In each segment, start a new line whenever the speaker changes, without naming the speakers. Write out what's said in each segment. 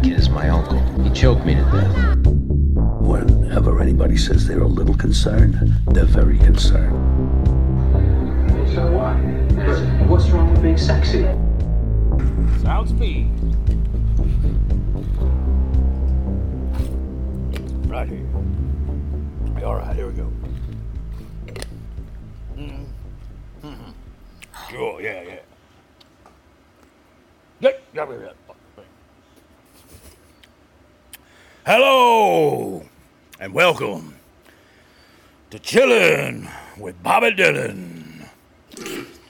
that kid is my uncle. He choked me to death.
Whenever anybody says they're a little concerned, they're very concerned.
So what? What's wrong with being sexy?
Sounds speed. Right here. All right, here we go. Mhm. Mhm. Sure, yeah, yeah. Yeah, yeah, yeah, yeah. Hello and welcome to Chillin' with Bobby Dylan.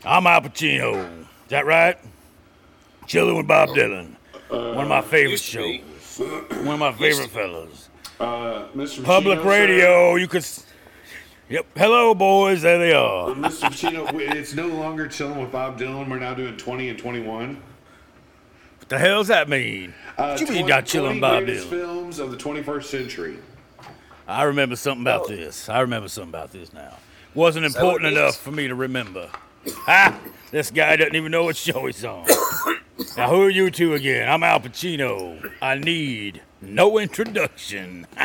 I'm Al Pacino. Is that right? Chillin' with Bob Dylan. One of my favorite
used to be.
shows. One of my favorite fellas.
Uh, Mr.
Public
Pacino, sir.
radio, you could. Yep. Hello, boys. There they are.
Mr. Pacino, it's no longer chilling with Bob Dylan. We're now doing 20 and 21.
What the hell's that mean?
Uh,
what you mean,
20
y'all chilling
20
Bob
greatest
Dylan?
films of the 21st century.
I remember something about this. I remember something about this now. Wasn't important
it
enough for me to remember. Ha! This guy doesn't even know what show he's on. now, who are you two again? I'm Al Pacino. I need no introduction.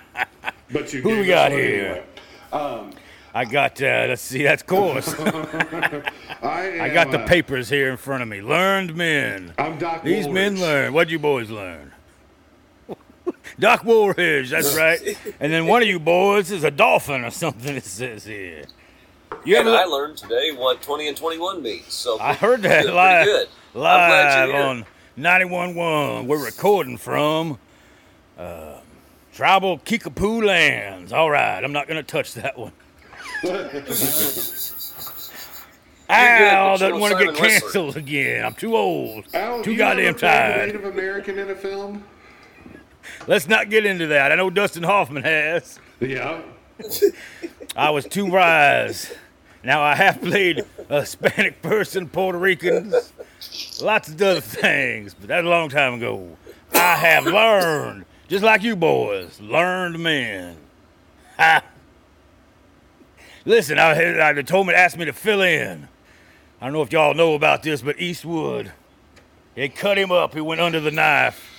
But you
Who we got here?
anyway.
I got, uh, let's see, that's course.
I,
I got the
uh,
papers here in front of me. Learned men.
I'm Doc
These men learn. What'd you boys learn? Doc Woolridge, that's right. And then one of you boys is a dolphin or something, it says here. You
And
ever,
I learned today what 20 and 21 means. So
I heard that
Pretty
live,
good. I'm
live
glad you're here.
on 91.1. We're recording from uh, tribal Kickapoo lands. All right, I'm not going to touch that one. Al
but you
doesn't want to get canceled again. I'm too old.
Al,
too
you
goddamn
ever played a
tired.
Native American in a film?
Let's not get into that. I know Dustin Hoffman has.
Yeah.
I was too wise. Now I have played a Hispanic person, Puerto Ricans, lots of other things, but that's a long time ago. I have learned, just like you boys, learned men. Ha! Listen, I, I, me to ask me to fill in. I don't know if y'all know about this, but Eastwood, they cut him up. He went under the knife.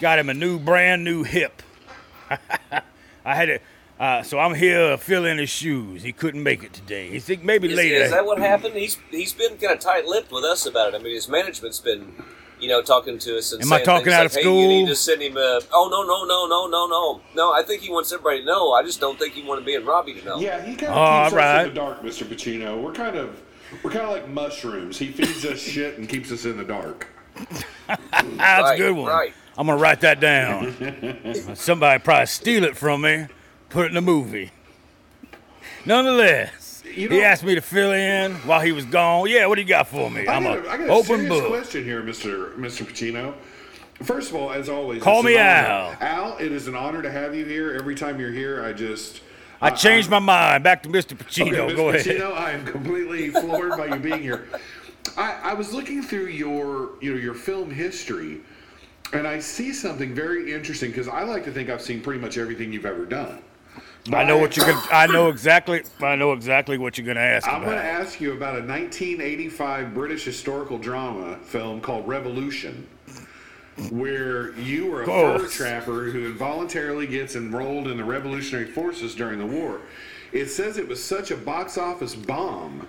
Got him a new, brand new hip. I had to, uh, so I'm here to fill his shoes. He couldn't make it today. He think maybe
is,
later.
is that what happened? He's he's been kind of tight-lipped with us about it. I mean, his management's been, you know, talking to us and
Am I
saying
talking out
like,
of
hey,
school?
you need to send him a. Oh no no no no no no no! I think he wants everybody to know. I just don't think he wanted me and Robbie to know.
Yeah, he kind of keeps us in the dark, Mr. Pacino. We're kind of we're kind of like mushrooms. He feeds us shit and keeps us in the dark.
Ah, That's
Right,
a good one.
right.
I'm gonna write that down. Somebody probably steal it from me, put it in the movie. Nonetheless,
You
he asked me to fill in while he was gone. Yeah, what do you got for me?
I
I'm
got
a
I got a
open book.
question here, Mr. Mr. Pacino. First of all, as always,
Call me. Al.
Al, it is an honor to have you here. Every time you're here, I just
I changed my mind. Back to Mr. Pacino.
Okay, Mr.
Go ahead.
Pacino, I am completely floored by you being here. I, I was looking through your, you know, your film history, and I see something very interesting because I like to think I've seen pretty much everything you've ever done.
I know what you're gonna. I know exactly. I know exactly what you're gonna ask
I'm going to ask you about a 1985 British historical drama film called Revolution, where you were a oh.
fur
trapper who involuntarily gets enrolled in the Revolutionary Forces during the war. It says it was such a box office bomb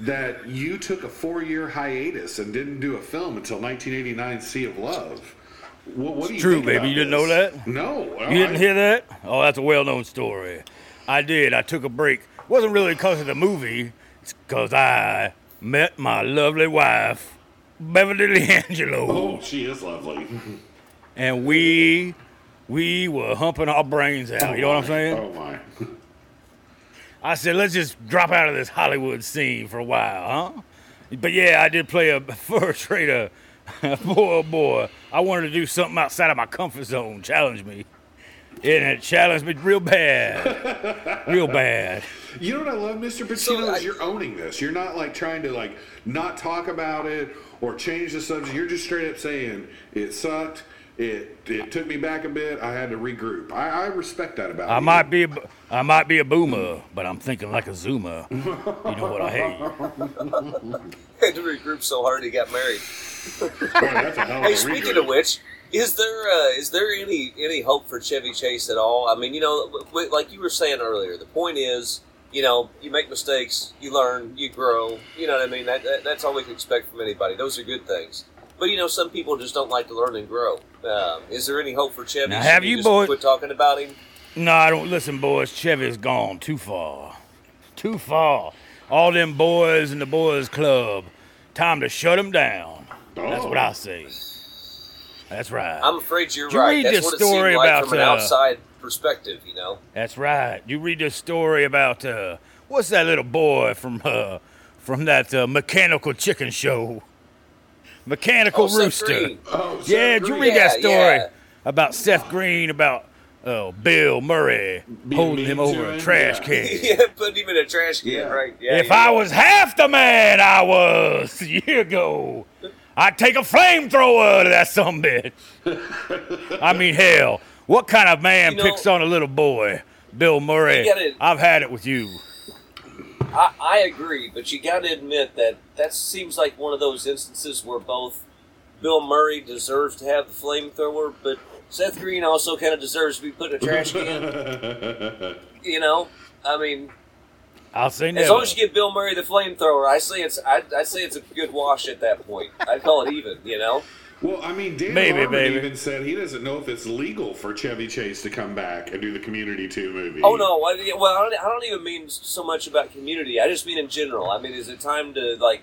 that you took a four-year hiatus and didn't do a film until 1989 Sea of Love. What, what do you
true, baby. You didn't
this?
know that?
No.
You didn't hear that? Oh, that's a well-known story. I did. I took a break. It wasn't really because of the movie. It's because I met my lovely wife, Beverly D'Angelo,
Oh, she is lovely.
and we we were humping our brains out. You know what I'm oh, saying?
Oh my.
I said, let's just drop out of this Hollywood scene for a while, huh? But yeah, I did play a fur trader. boy, oh boy, I wanted to do something outside of my comfort zone, challenge me. And it challenged me real bad. real bad.
You know what I love, Mr. Pacino,
So, I-
is you're owning this. You're not like trying to like not talk about it or change the subject. You're just straight up saying it sucked. It it took me back a bit. I had to regroup. I, I respect that about
I
you.
might be a, b- I might be a boomer, but I'm thinking like a zoomer. You know what I hate?
Had to regroup so hard he got married.
Boy, that's a hell of
Hey, speaking of which, Is there uh, is there any any hope for Chevy Chase at all? I mean, you know, w- w- like you were saying earlier, the point is, you know, you make mistakes, you learn, you grow. You know what I mean? That, that that's all we can expect from anybody. Those are good things. But you know, some people just don't like to learn and grow. Um, is there any hope for Chevy?
Now,
Should
have
we
you
just
boys-
quit talking about him?
No, I don't listen, boys. Chevy's gone too far. Too far. All them boys in the boys club. Time to shut them down. That's what I say. That's right.
I'm afraid you're
Did you
right.
read
That's
this
what it
story
seemed like
about,
from an
uh,
outside perspective. You know.
That's right. You read this story about uh, what's that little boy from uh, from that uh, mechanical chicken show? Mechanical
Oh, Seth
Rooster.
Green.
Oh, Seth
Yeah, did you
Green.
read that story
yeah.
about Seth Green about uh, Bill Murray
Being
holding him over a trash
Yeah.
can?
yeah, put him in a trash can,
Yeah.
right? Yeah.
if
yeah.
I was half the man I was a year ago, I'd take a flamethrower to that some bitch. I mean, hell, what kind of man
You know-
picks on a little boy? Bill Murray.
Gotta-
I've had it with you.
I, I agree, but you got to admit that that seems like one of those instances where both Bill Murray deserves to have the flamethrower, but Seth Green also kind of deserves to be put in a trash can. you know, I mean,
I'll say
as long as you give Bill Murray the flamethrower, I say it's I, I say it's a good wash at that point. I'd call it even. You know,
Well, I mean, Dan
Maybe,
Harmon
baby.
even said he doesn't know if it's legal for Chevy Chase to come back and do the Community 2 movie.
Oh no! I, well, I don't, I don't even mean so much about community. I just mean in general. I mean, is it time to like,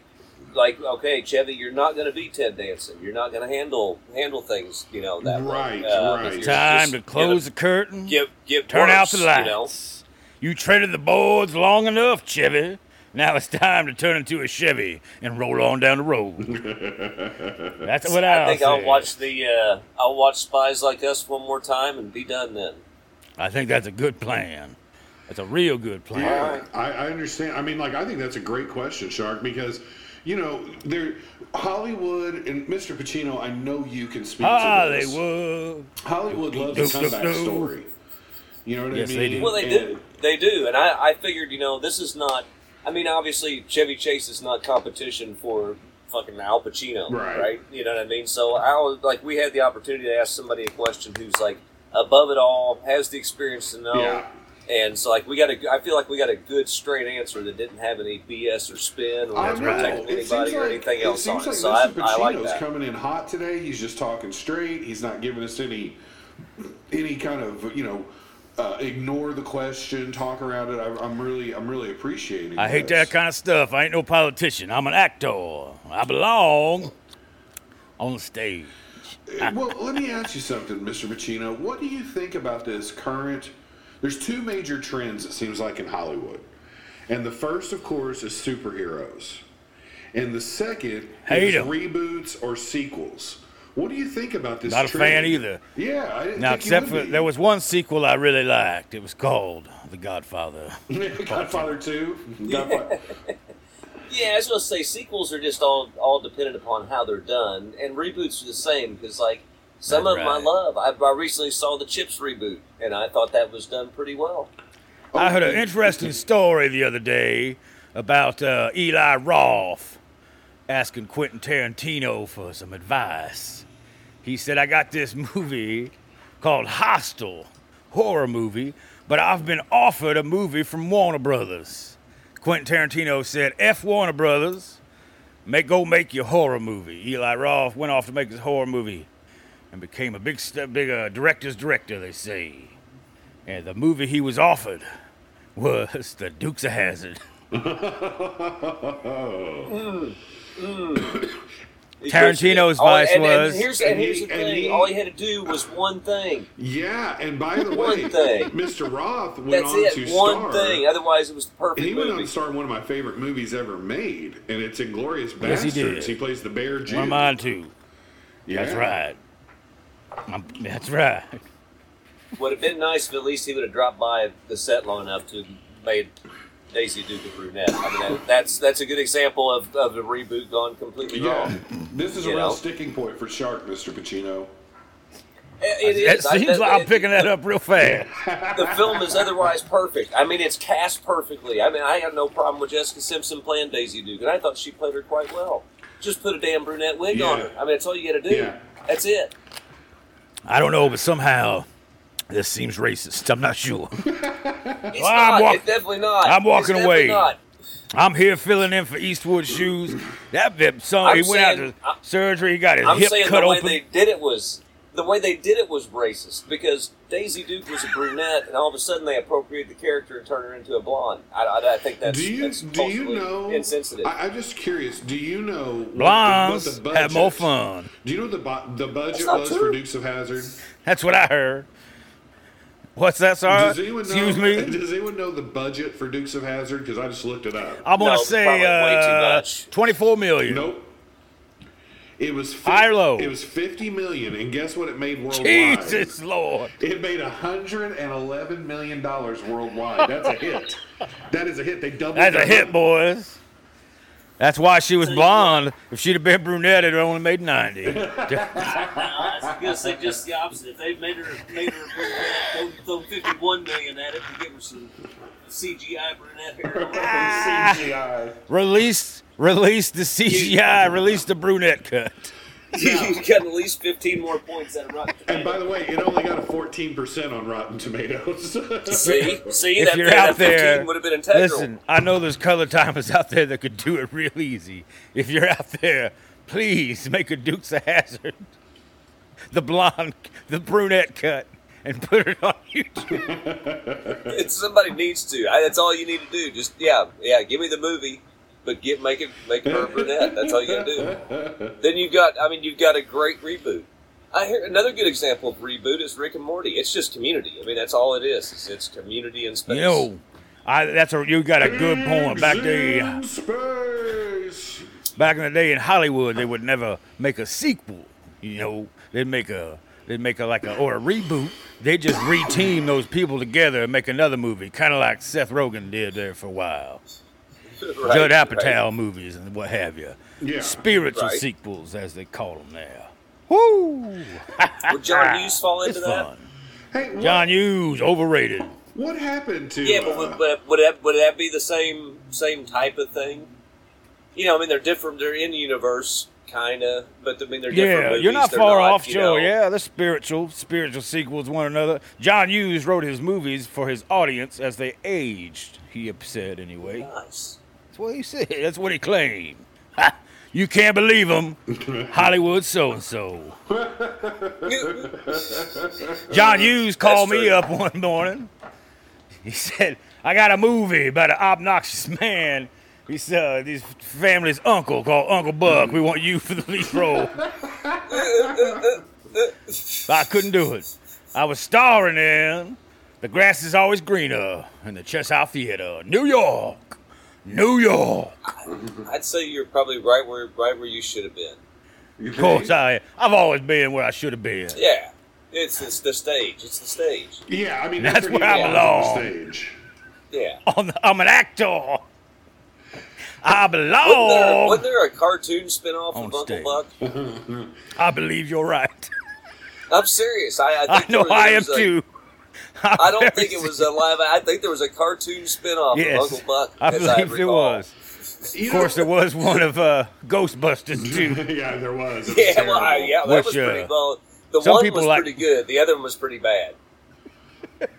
like, okay, Chevy, you're not going to be Ted Danson. You're not going to handle handle things, you know, that
Right,
way. Uh,
right.
if
Time
just
to close the curtain.
Give, give,
Turn out the
worse,
lights.
You know?
You treaded the boards long enough, Chevy. Now it's time to turn into a Chevy and roll on down the road. That's what I,
I think
say.
I'll watch the uh, I'll watch Spies Like Us one more time and be done then.
I think that's a good plan. That's a real good plan.
Yeah, I, I understand. I mean, like, I think that's a great question, Shark, because, you know, there, Hollywood and Mr. Pacino, I know you can speak to this.
Hollywood.
Hollywood loves a
Doop, doop,
comeback story. You know what
Yes,
I
they
mean?
do.
Well, they
And-
do. They do, and I, I figured, you know, this is not. I mean, obviously, Chevy Chase is not competition for fucking Al Pacino,
Right.
You know what I mean? So I was like, we had the opportunity to ask somebody a question who's like above it all, has the experience to know,
Yeah.
and so like we got a. I feel like we got a good straight answer that didn't have any BS or spin or
I
was protecting anybody or
like-
anything
it
else on it.
like
So I,
Mr.
I like
Pacino's
that.
coming in hot today. He's just talking straight. He's not giving us any any kind of you know uh, ignore the question, talk around it. I, I'm really I'm really appreciating.
I hate that kind of stuff. I ain't no politician. I'm an actor. I belong on the stage.
Uh, well, let me ask you something, Mr. Pacino. What do you think about this current? There's two major trends it seems like in Hollywood, and the first, of course, is superheroes, and the second
Hate
is
'em.
reboots or sequels. What do you think about this?
Not a
trend?
fan either.
Yeah, I didn't
Now,
think you
except for
be.
there was one sequel I really liked. It was called The Godfather.
Godfather Two. Godfather.
Yeah, I was gonna say sequels are just all all dependent upon how they're done, and reboots are the same because like some
That's
of them I love. I, I recently saw the CHiPs reboot, and I thought that was done pretty well.
I heard an interesting story the other day about uh, Eli Roth asking Quentin Tarantino for some advice. He said, I got this movie called Hostel, horror movie, but I've been offered a movie from Warner Brothers. Quentin Tarantino said, F Warner Brothers, make, go make your horror movie. Eli Roth went off to make his horror movie and became a big, st- big uh, director's director, they say. And the movie he was offered was The Dukes of Hazzard. Tarantino's
Oh,
vice
and, and
was-
here's and
And
here's
he-
the
and
thing:
he-
all he had to do was one thing.
Yeah, and by the
One
way,
thing.
Mr. Roth went
That's
on
it.
to
One
star.
thing. Otherwise, it was the perfect
And he went on
movie.
to star in one of my favorite movies ever made, and it's Inglourious
Yes, he
Basterds.
did.
he plays the bear Jew.
One of mine, too.
Yeah.
That's right. I'm, that's right.
Would have been nice if at least he would have dropped by the set long enough to have made Daisy Duke a brunette. I mean, that, that's that's a good example of, of a reboot gone completely
Yeah,
wrong.
this is a
You
real
know?
sticking point for Shark, Mr. Pacino.
It, it
It
is. I-
seems like I'm
it-
picking that up real fast.
the film is otherwise perfect. I mean, it's cast perfectly. I mean, I have no problem with Jessica Simpson playing Daisy Duke, and I thought she played her quite well. Just put a damn brunette wig on her. I mean, that's all you got to do.
Yeah.
That's it.
I don't know, but somehow this seems racist. I'm not sure.
It's
I'm
not.
walk-
it's definitely not.
I'm walking
It's
away.
Not.
I'm here filling in for Eastwood shoes. That bit, son,
I'm
he went out
saying-
to
I-
surgery. He got his
I'm
hip
saying
cut
the way
open.
they did it was the way they did it was racist because Daisy Duke was a brunette, and all of a sudden they appropriate the character and turn her into a blonde. I, I, I think that's
do you
that's
do you
culturally
know?
insensitive.
I, I'm just curious. Do you know what the-
Blondes
what the budget,
have more fun.
Do you know what the the budget was
true.
for Dukes of Hazzard?
That's what I heard. What's that, sorry?
Does anyone know?
Excuse me?
Does anyone know the budget for Dukes of Hazzard? Because I just looked it up.
I'm gonna
No,
say
probably way too
uh,
much.
24 million.
Nope. It was fif-
High or low?
It was fifty million, and guess what? It made worldwide.
Jesus Lord.
It made hundred and eleven million dollars worldwide. That's a hit. That is a hit. They doubled.
That's a hit,
money.
boys. That's why she was blonde. If she'd have been brunette, it'd only made 90.
I was gonna just the opposite. If they made her made her brunette, throw, throw fifty one million at it to give her some CGI brunette hair.
CGI.
release, release the CGI, release the brunette cut.
you got at least 15 more points out of Rotten
And by the way, it only got a fourteen percent on Rotten Tomatoes.
See, see
If
that,
you're
that
out there,
15 would have been integral.
listen, I know there's color timers out there that could do it real easy. If you're out there, please make a Dukes of Hazzard, the blonde, the brunette cut, and put it on YouTube.
It's, somebody needs to. I, that's all you need to do. Just yeah, yeah. Give me the movie, but get make it make her a brunette. That's all you got to do. Then you've got. I mean, you've got a great reboot. I hear another good example of reboot is Rick and Morty. It's just Community. I mean, that's all it is. It's, it's Community in space.
You know, I, that's a you got a good point. Back there,
In space.
back in the day in Hollywood, they would never make a sequel. You know, they'd make a they'd make a like a or a reboot. They just reteam those people together and make another movie, kind of like Seth Rogen did there for a while.
Right,
Judd
right.
Apatow movies and what have you.
Yeah.
Spiritual
Right.
sequels, as they call them now. Woo!
Would John Hughes fall into
It's
that?
fun.
Hey, what,
John Hughes overrated.
what happened to?
Yeah, but
uh,
would, but would that would that be the same same type of thing? You know, I mean, they're different. They're in the universe, kind of, but I mean, they're different.
Yeah,
movies.
you're not
They're
far
not,
off,
you
Joe.
know-
Yeah, they're spiritual, spiritual sequels one another. John Hughes wrote his movies for his audience as they aged. He said anyway.
Nice.
What he said. That's what he claimed. Ha! You can't believe him. Hollywood so and so. John Hughes called me up one morning. He said, I got a movie about an obnoxious man. He said, uh, his family's uncle called Uncle Buck. We want you for the lead role. I couldn't do it. I was starring in The Grass is Always Greener in the Cheshire Theater, New York. New York.
I'd say you're probably right where right where you should have been.
Of course. I, I've always been where I should have been.
Yeah, it's it's the stage. It's the stage.
Yeah, I mean
That's
where
where I
he
belong.
on the stage.
Yeah.
On the, I'm an actor. I
Wasn't there,
belong.
wasn't there a cartoon spinoff
On
of Uncle
stage.
Buck?
I believe you're right.
I'm serious. I, I,
I know
there was,
I
there
am
was a-
too. I'm
don't think it was a live. I think there was a cartoon spinoff
Yes,
of Uncle Buck.
I
as I
believe there was. Of course,
know-
there was one of uh, Ghostbusters too.
yeah, there was. It was
Yeah, well, I- yeah, that
Which,
was pretty
uh,
well. The
some
one
people
was
like-
pretty good. The other one was pretty bad.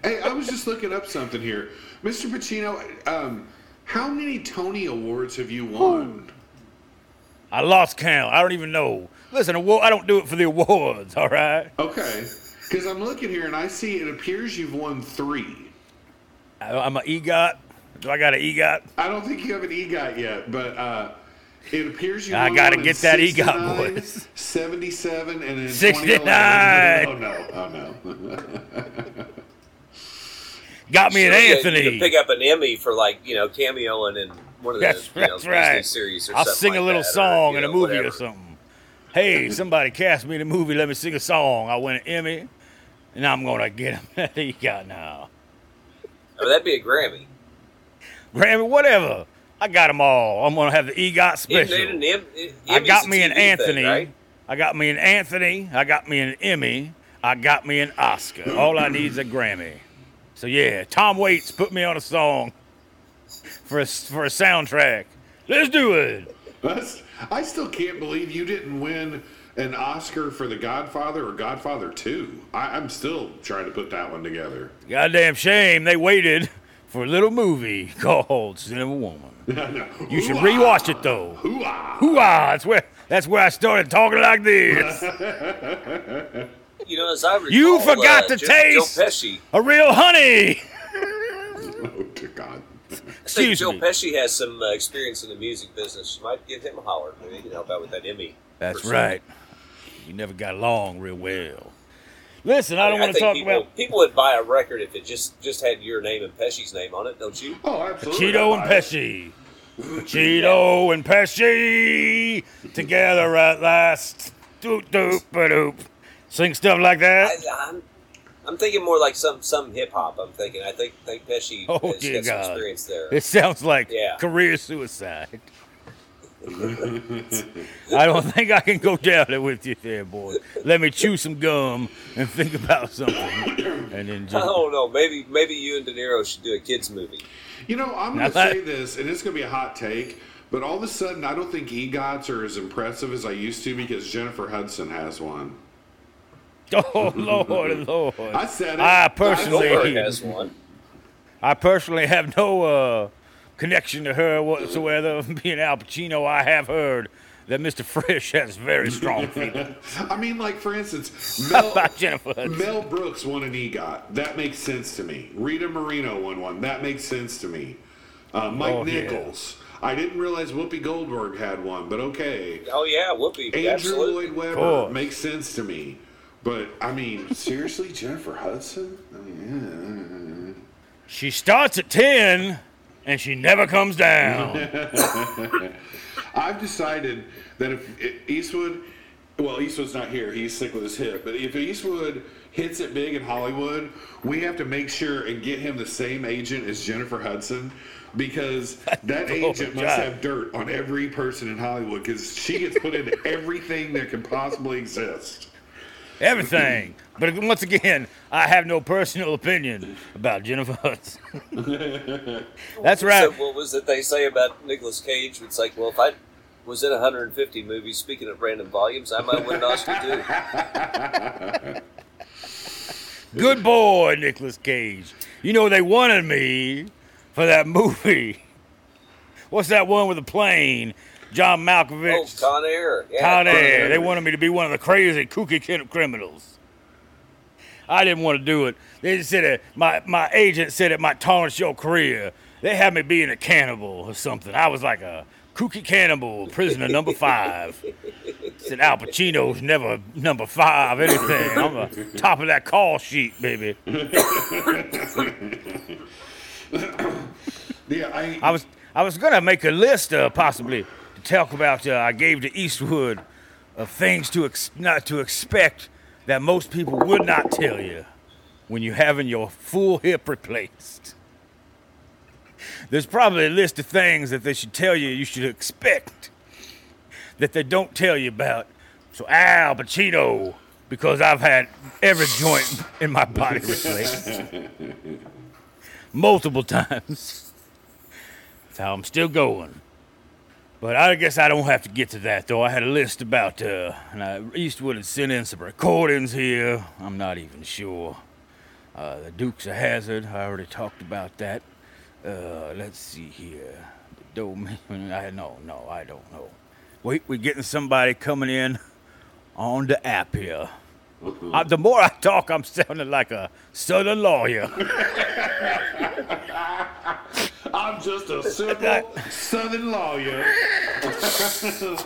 Hey, I was just looking up something here, Mr. Pacino. Um, how many Tony Awards have you won?
I lost count. I don't even know. Listen, I don't do it for the awards. All right.
Okay, because I'm looking here and I see it appears you've won three.
I, I'm an EGOT. Do I got an EGOT?
I don't think you have an EGOT yet, but uh, it appears you.
I gotta get that EGOT,
69,
boys.
77 and in
69.
Oh no! Oh no!
Got me an
Sure, yeah, You
Anthony.
could pick up an Emmy for like you know cameoing in one of the
That's,
you know,
that's right.
series or
I'll
something
sing a little
that, or,
song
you
in a movie
whatever.
or something. Hey, somebody cast me in a movie. Let me sing a song. I win an Emmy, and I'm gonna get him that got now.
Oh, that'd be a Grammy.
Grammy, whatever. I got them all. I'm gonna have the EGOT
Isn't
special.
it an Em-
I got me an
TV thing,
Anthony.
right?
I got me an Anthony. I got me an Emmy. I got me an Oscar. All I need is a Grammy. So yeah, Tom Waits put me on a song for a, for a soundtrack. Let's do it.
That's, I still can't believe you didn't win an Oscar for The Godfather or Godfather 2. I, I'm still trying to put that one together.
Goddamn shame they waited for a little movie called Scent of a Woman. You should
Hoo-ah!
rewatch it though.
Hoo-ah!
Hoo-ah! That's where that's where I started talking like this.
You know, as I recall,
You forgot
uh,
to
Joe,
taste-
Joe Pesci.
A real honey.
Oh, dear God.
I think
Excuse
Joe
me.
Pesci has some uh, experience in the music business. You might give him a holler. Maybe he can help out with that Emmy.
That's
pursuit.
right. You never got along real well. Listen, I don't
I
want to talk
people,
about
people would buy a record if it just just had your name and Pesci's name on it, don't you?
Oh, absolutely.
Cheeto and
I buy.
Pesci. Cheeto and Pesci together at last. Doop doop ba doop. Sing stuff like that.
I'm, I'm thinking more like some some hip hop. I'm thinking. I think think Pesci
Oh,
has
dear
got some
God.
experience there.
It sounds like
Yeah.
career suicide. I don't think I can go down it with you there, boy. Let me chew some gum and think about something, and then
I
just
don't know. Maybe maybe you and De Niro should do a kids movie.
You know, I'm
Now
going to say this, and it's going to be a hot take, but all of a sudden, I don't think EGOTs are as impressive as I used to because Jennifer Hudson has one.
oh lord, lord.
I said it.
I
Goldberg
personally,
has one.
I personally have no uh, connection to her whatsoever. Being Al Pacino, I have heard that Mr. Frisch has very strong feelings
I mean, like, for instance, Mel,
about Jennifer
Mel Brooks won an EGOT. That makes sense to me. Rita Moreno won one. That makes sense to me. Uh, Mike
Oh, yeah.
Nichols. I didn't realize Whoopi Goldberg had one, but okay.
Oh yeah, Whoopi.
Andrew
Absolutely.
Lloyd Webber
course.
makes sense to me. But, I mean, seriously, Jennifer Hudson? I mean,
She starts at 10 and she never comes down.
I've decided that if Eastwood, well, Eastwood's not here, he's sick with his hip, but if Eastwood hits it big in Hollywood, we have to make sure and get him the same agent as Jennifer Hudson because that agent must have dirt on every person in Hollywood because she gets put into everything that can possibly exist.
Everything. But once again, I have no personal opinion about Jennifer Hudson. That's right.
So what was it they say about Nicolas Cage? It's like, well, if I was in 150 movies, speaking of random volumes, I might win an Oscar too.
Good boy, Nicolas Cage. You know, they wanted me for that movie. What's that one with the plane? John
Oh,
Malkovich.
Con Air. Yeah,
Con Air.
Air.
They wanted me to be one of the crazy, kooky kin- criminals. I didn't want to do it. They just said it, my my agent said it might tarnish your career. They had me being a cannibal or something. I was like a kooky cannibal, prisoner number five. Said Al Pacino's never number five anything. I'm the top of that call sheet, baby.
Yeah, I,
I was I was gonna make a list uh, possibly to talk about. Uh, I gave to Eastwood of things to ex- not to expect that most people would not tell you when you're having your full hip replaced. There's probably a list of things that they should tell you you should expect that they don't tell you about. So Al Pacino, because I've had every joint in my body replaced multiple times. That's how I'm still going. But I guess I don't have to get to that though. I had a list about uh, and I, Eastwood had sent in some recordings here. I'm not even sure. Uh, the Dukes a Hazzard. I already talked about that. Uh, let's see here. The domain. I no no I don't know. Wait, we're getting somebody coming in on the app here. Uh, the more I talk, I'm sounding like a southern lawyer.
I'm just a simple Southern lawyer.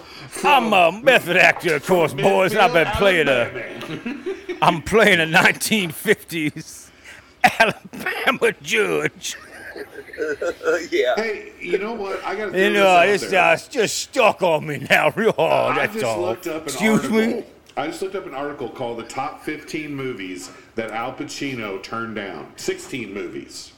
I'm a method actor, of course, boys, I've been playing a. I'm playing a 1950s Alabama judge.
yeah.
Hey, you know what? I got to
And uh, it's uh, just stuck on me now, real hard.
I
That's
just
all.
looked up an
Excuse
article.
me.
I just looked up an article called "The Top 15 Movies That Al Pacino Turned Down." 16 movies,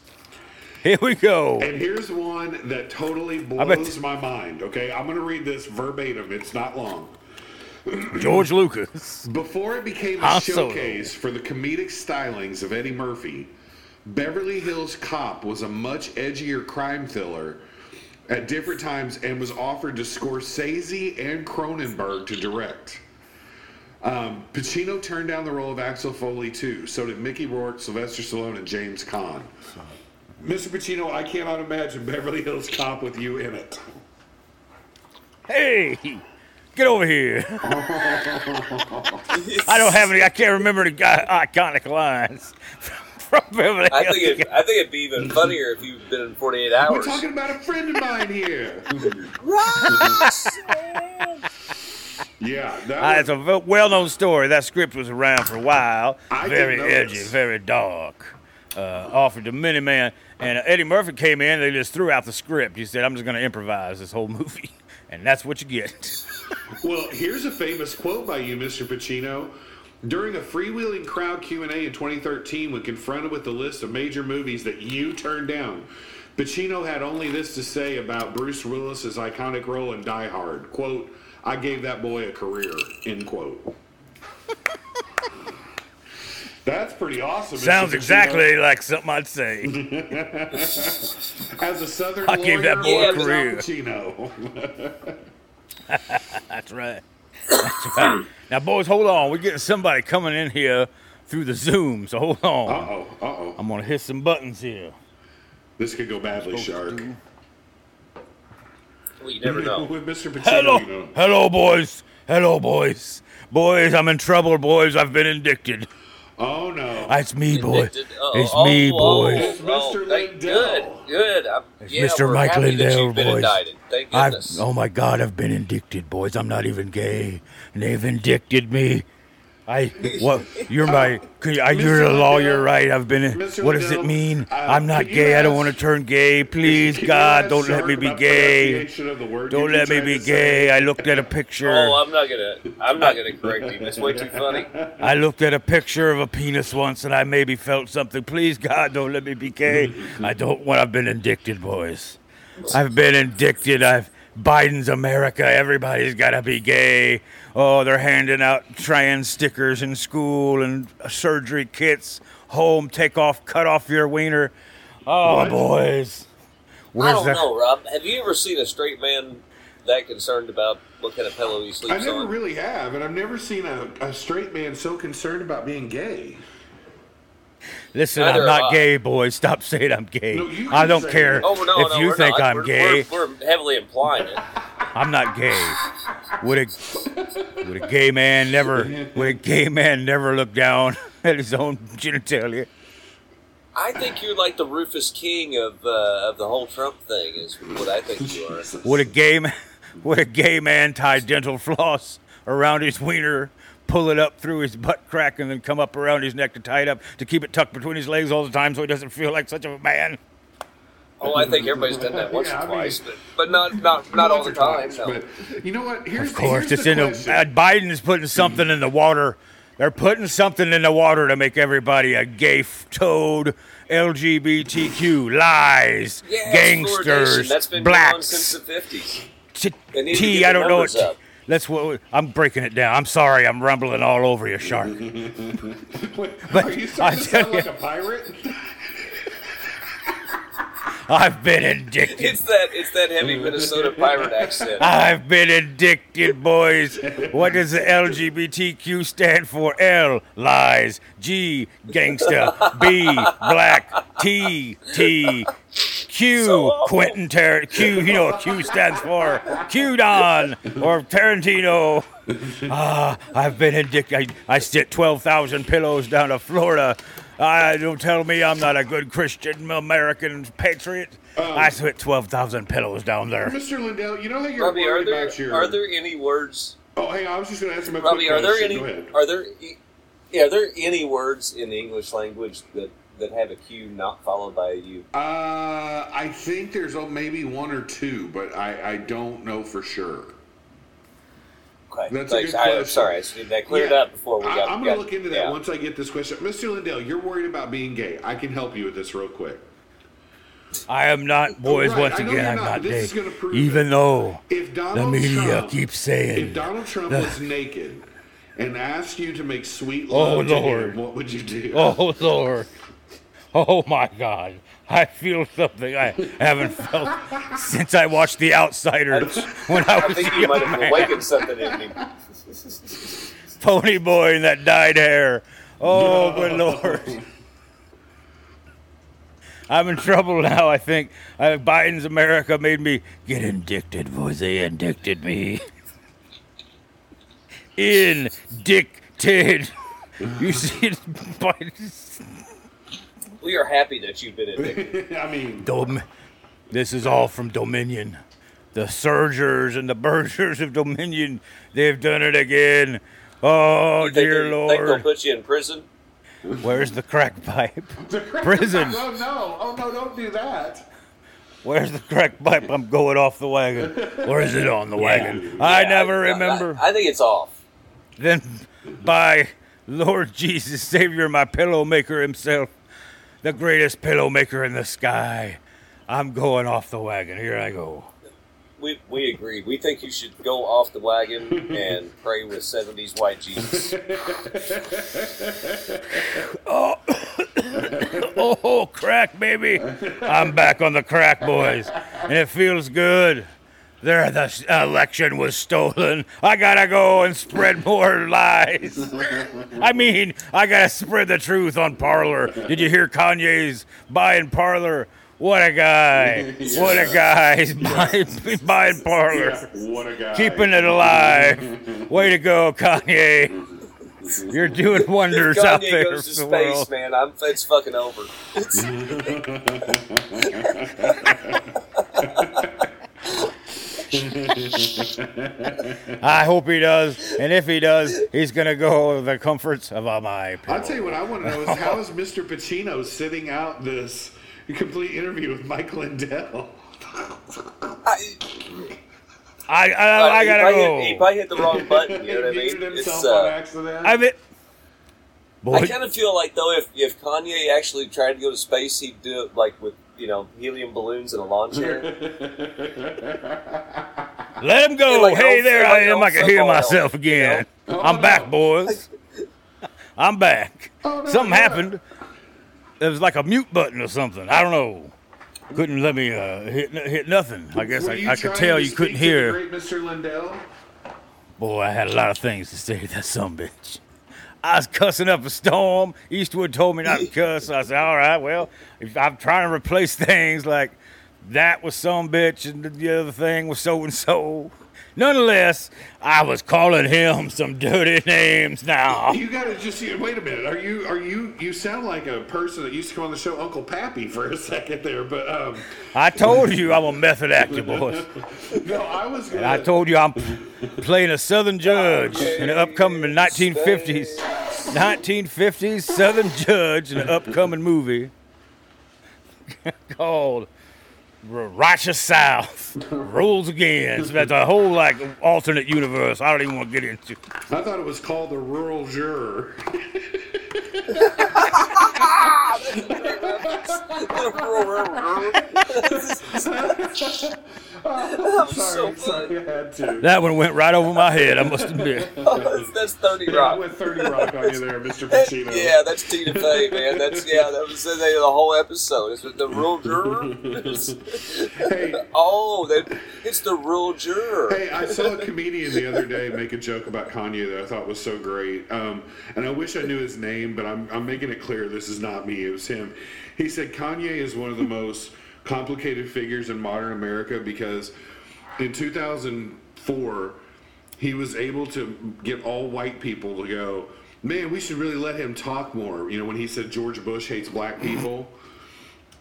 Here we go.
and here's one that totally
I bet-
blows my mind. Okay, I'm going to read this verbatim. It's not long.
George Lucas.
Before it became a
Han Solo.
showcase for the comedic stylings of Eddie Murphy, Beverly Hills Cop was a much edgier crime thriller at different times and was offered to Scorsese and Cronenberg to direct. Um, Pacino turned down the role of Axel Foley too. So did Mickey Rourke, Sylvester Stallone, and James Caan. Mr. Pacino, I cannot imagine Beverly Hills Cop with you in it.
Hey, get over here. I don't have any. I can't remember the guy, iconic lines from Beverly
I
Hills.
think it, I think it'd be even funnier if you've been in 48 hours.
We're talking about a friend of mine here. yeah, that
Uh, it's a well-known story. That script was around for a while.
I
very edgy, very dark. Uh, offered to many man, and uh, Eddie Murphy came in. They just threw out the script. He said, "I'm just going to improvise this whole movie," and that's what you get.
Well, here's a famous quote by you, Mr. Pacino. During a freewheeling crowd Q&A in 2013 when confronted with the list of major movies that you turned down, Pacino had only this to say about Bruce Willis's iconic role in Die Hard. Quote, I gave that boy a career, end quote. That's pretty awesome. Mr.
Sounds
Pacino.
exactly like something I'd say.
As a Southern
I
lawyer,
gave that boy
a
career.
Pacino.
That's right. That's right. Now, boys, hold on. We're getting somebody coming in here through the Zoom, so hold on.
Uh-oh, uh-oh.
I'm gonna hit some buttons here.
This could go badly, Shark.
Well, you never know.
With Mr. Pacino,
Hello,
you know.
hello, boys. Hello, boys. Boys, I'm in trouble, boys. I've been indicted.
Oh, no.
It's me, boy.
Addicted. Uh-oh.
It's
Oh,
me,
oh,
boys.
It's Mr.
thank-
Lindell.
Good, good. I'm,
It's
yeah,
Mr.
we're
Mike
happy that
Lindell,
you've been
boys.
indicted. Thank
I've, oh my God, I've been indicted, boys. I'm not even gay, and they've indicted me. I what? You're my. can you- I- You're a lawyer,
Lindell,
right? I've been. In,
Mr.
what does it mean?
uh,
I'm not
could you
gay. I don't want to turn gay. Please, God, don't let me be gay.
pronunciation of the word
Don't let me be
trying to say?
gay. I looked at a picture.
Oh, I'm not gonna. I'm not gonna correct you. That's way too funny.
I looked at a picture of a penis once and I maybe felt something. Please, God, don't let me be gay. I don't want. I've been indicted, boys. I've been indicted. I've Biden's America. Everybody's got to be gay. Oh, they're handing out trans stickers in school and surgery kits. Home, take off, cut off your wiener. Oh,
What?
boys.
I don't
that?
know, Rob. Have you ever seen a straight man that concerned about what kind of pillow he
I never
on?
really have, and I've never seen a, a straight man so concerned about being gay.
Listen,
Neither
I'm not gay, boys. Stop saying I'm gay.
No,
I don't care.
Oh no,
if
no,
you think
not.
I'm
we're,
gay.
We're, we're heavily implying it.
I'm not gay. Would a would a gay man never would a gay man never look down at his own genitalia?
I think you're like the Rufus King of uh, of the whole Trump thing. Is what I think you are.
Would a gay man would a gay man tie dental floss around his wiener, pull it up through his butt crack, and then come up around his neck to tie it up to keep it tucked between his legs all the time so he doesn't feel like such a man?
Oh, I think everybody's done that once
Yeah, I
or
mean-
twice, but, but not not not all the time.
twice,
No.
But you know what? Here's,
Of course,
here's
it's
the
in a,
question.
uh, Biden is putting something in the water. They're putting something in the water to make everybody a gay toad, LGBTQ, lies,
Yeah,
gangsters,
fluoridation. That's been
blacks.
since the fifties.
T-
They need to
T,
get
I don't know what.
up.
Let's. what- I'm breaking it down. I'm sorry. I'm rumbling all over you, shark.
Wait,
but
are you
I
starting to
tell
sound like a pirate?
I've been addicted.
It's that it's that heavy Minnesota pirate accent.
I've been addicted, boys. What does the LGBTQ stand for? L, lies. G, gangster, B, black. T, T. Q,
So.
Quentin Tar- Q, you know what Q stands for? Q Don or Tarantino. Ah, I've been addicted. I, I sit 12,000 pillows down to Florida. I don't tell me I'm not a good Christian American patriot. I sit 12,000 pillows down there.
Mr. Lindell, you know how you're
Robbie, are
worried
there
about your.
are there any words?
Oh, hang on. I was just going to ask him a
Robbie,
quick
are there
question.
any
Go ahead.
are there yeah, are there any words in the English language that that have a Q not followed by a U?
Uh, I think there's oh, maybe one or two, but I, I don't know for sure.
Okay,
That's a
thanks.
good
I, am
question.
sorry, I should that cleared
Yeah.
up before we got.
I'm going to look into that
yeah.
once I get this question. Mr. Lindell, you're worried about being gay. I can help you with this real quick.
I am not, boys,
Right,
once again, I'm
not,
not gay.
is gonna prove
Even
it.
though
If
the media
Trump,
keeps saying,
if Donald Trump
the-
was naked and asked you to make sweet
Oh,
love to
Lord.
him, what would you do?
oh, Lord, oh my God, I feel something I haven't felt since I watched The Outsiders when I
I
was
think you might have
man.
awakened something in me.
Pony boy and that dyed hair. Oh, good lord. I'm in trouble now, I think. Uh, Biden's America made me get indicted, boys. They indicted me. Indicted. You see, Biden's
We are happy that you've been addicted.
I mean,
Dom- this is all from Dominion. The Surgers and the Burgers of Dominion, they've done it again. Oh,
You think
dear
they- Think they'll
Lord.
put you in prison?
Where's the crack pipe? Prison.
Oh no! Oh no! Don't do that.
Where's the crack pipe? I'm going off the wagon. Or is it on the wagon? I
Yeah,
never
I-
remember.
I, I think it's off.
then, by Lord Jesus, Savior, my pillow maker himself, the greatest pillow maker in the sky, I'm going off the wagon. Here I go.
We, we agree. We think you should go off the wagon and pray with 70s white Jesus.
Oh, oh, crack, baby. I'm back on the crack, boys. And it feels good. There, the election was stolen. I gotta go and spread more lies. I mean, I gotta spread the truth on Parler. Did you hear Kanye's buying Parler? What a guy. What a guy. He's buying, he's buying Parler.
What a guy.
Keeping it alive. Way to go, Kanye. You're doing wonders
If
out
Kanye
there
goes to space,
world.
man. I'm, it's fucking over.
I hope he does, and if he does, he's gonna go with the comforts of my pillow.
I'll tell you what I want to know is how is Mr. Pacino sitting out this complete interview with Mike Lindell?
I,
I, I, I
he
gotta
probably
go.
Hit, he probably hit the wrong button. You know what I mean? It's, uh.
I mean,
I kind of feel like though, if if Kanye actually tried to go to space, he'd do it like with you know helium balloons and a lawn chair.
let him go.
Like
hey,
old-
there
like
I am. I can hear
football,
myself
you
again.
know?
I'm
Oh,
back, boys. I'm back.
Oh, no,
something
yeah.
happened. It was like a mute button or something. I don't know. Couldn't let me uh, hit hit nothing. I guess
Were
I, I could tell you couldn't
speak to the
hear.
Great Mr. Lindell.
Boy, I had a lot of things to say to that some bitch. I was cussing up a storm. Eastwood told me not to cuss. I said, all right, well, if I'm trying to replace things like that was some bitch and the other thing was so and so. Nonetheless, I was calling him some dirty names now.
You gotta just wait a minute. Are you are you you sound like a person that used to come on the show Uncle Pappy for a second there, but um
I told you I'm a method actor, boys.
no, I was gonna
And I told you I'm playing a Southern judge in the upcoming 1950s, 1950s Southern judge in an upcoming movie called R- South Rules Again. So that's a whole like alternate universe. I don't even want to get into.
I thought it was called the rural juror.
I'm
Sorry,
so
sorry, I had to.
That one went right over my head. I must admit.
Oh, that's, that's 30
I
Rock.
went 30 Rock on you there, Mr. Pacino.
Yeah, that's Tina Fey, man. That's yeah, that was the the whole episode. It's the real juror.
Hey,
oh, that it's the real juror.
Hey, I saw a comedian the other day make a joke about Kanye that I thought was so great. Um, and I wish I knew his name, but I'm, I'm making it clear this is not me, it was him. He said Kanye is one of the most complicated figures in modern America because in 2004, he was able to get all white people to go, man, we should really let him talk more. You know, when he said George Bush hates black people.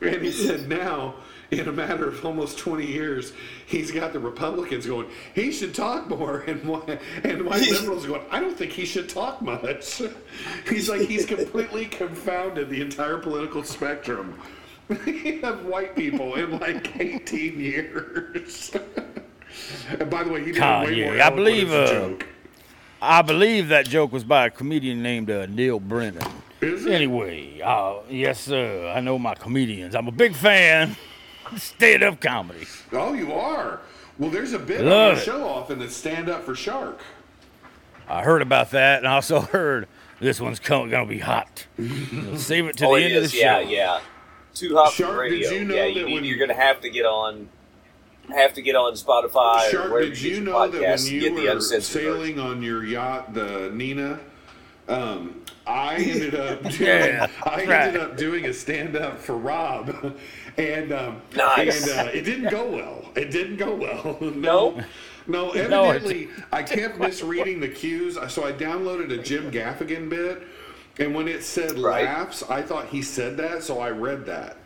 And he said now, in a matter of almost 20 years, he's got the Republicans going, he should talk more. And, whi- and white liberals going, I don't think he should talk much. He's like, he's completely confounded the entire political spectrum of white people in like 18 years. and by the way, he did it way
Kanye,
more
I
eloquent
believe,
a
uh,
joke.
I believe that joke was by a comedian named uh, Neal Brennan.
Is it?
Anyway, uh, yes, sir. I know my comedians. I'm a big fan. Stand up comedy.
Oh, you are? Well, there's a bit on
Love
our
it.
show often that stand up for Shark.
I heard about that, and I also heard this one's going to be hot. Save it to
oh,
the
it
end of the
is.
show.
Yeah, yeah. Too hot
Shark,
for
did
radio.
you know
yeah, you
that
need,
when-
you're gonna have to get on. have to get on Spotify
Shark,
wherever
did
you
you
get
know that when you
the
were
uncensored version.
sailing on your yacht, the Nina, um, I ended up doing,
Yeah,
I
right.
ended up doing a stand up for Rob, and um,
Nice.
and uh, it didn't go well. It didn't go well.
No?
No,
No, it-
evidently I kept misreading the cues, so I downloaded a Jim Gaffigan bit, and when it said
Right.
laughs, I thought he said that, so I read that.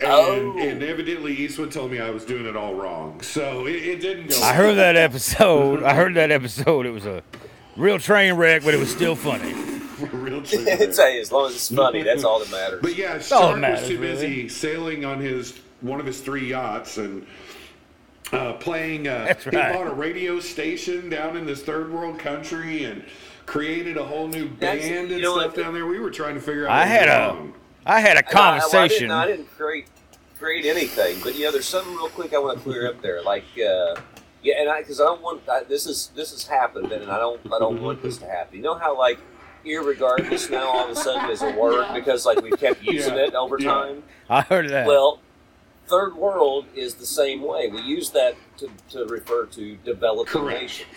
And,
Oh.
and evidently Eastwood told me I was doing it all wrong, so it, it didn't go.
I heard that episode. I heard that episode. It was a real train wreck, but it was still funny.
real true.
it's hey, as long as it's funny, that's all that matters.
But yeah,
all that
Shark was too busy
really.
sailing on his one of his three yachts and uh, playing. Uh,
That's
He bought a radio station down in this third world country and created a whole new
That's-
band
you
and
know
stuff
what?
down there. We were trying to figure out.
I
what was
had a,
wrong.
I had a
And I- well, I,
conversation.
didn't, I didn't create create anything, but you know, there's something real quick I want to clear up there. Like, uh, yeah, and I because I don't want I, this is this has happened, and I don't I don't want this to happen. You know how like irregardless now all of a sudden is a word because like we've kept using
Yeah.
it over
Yeah.
time.
I heard that.
Well, third world is the same way. We use that to, to refer to developing
Correct.
nations.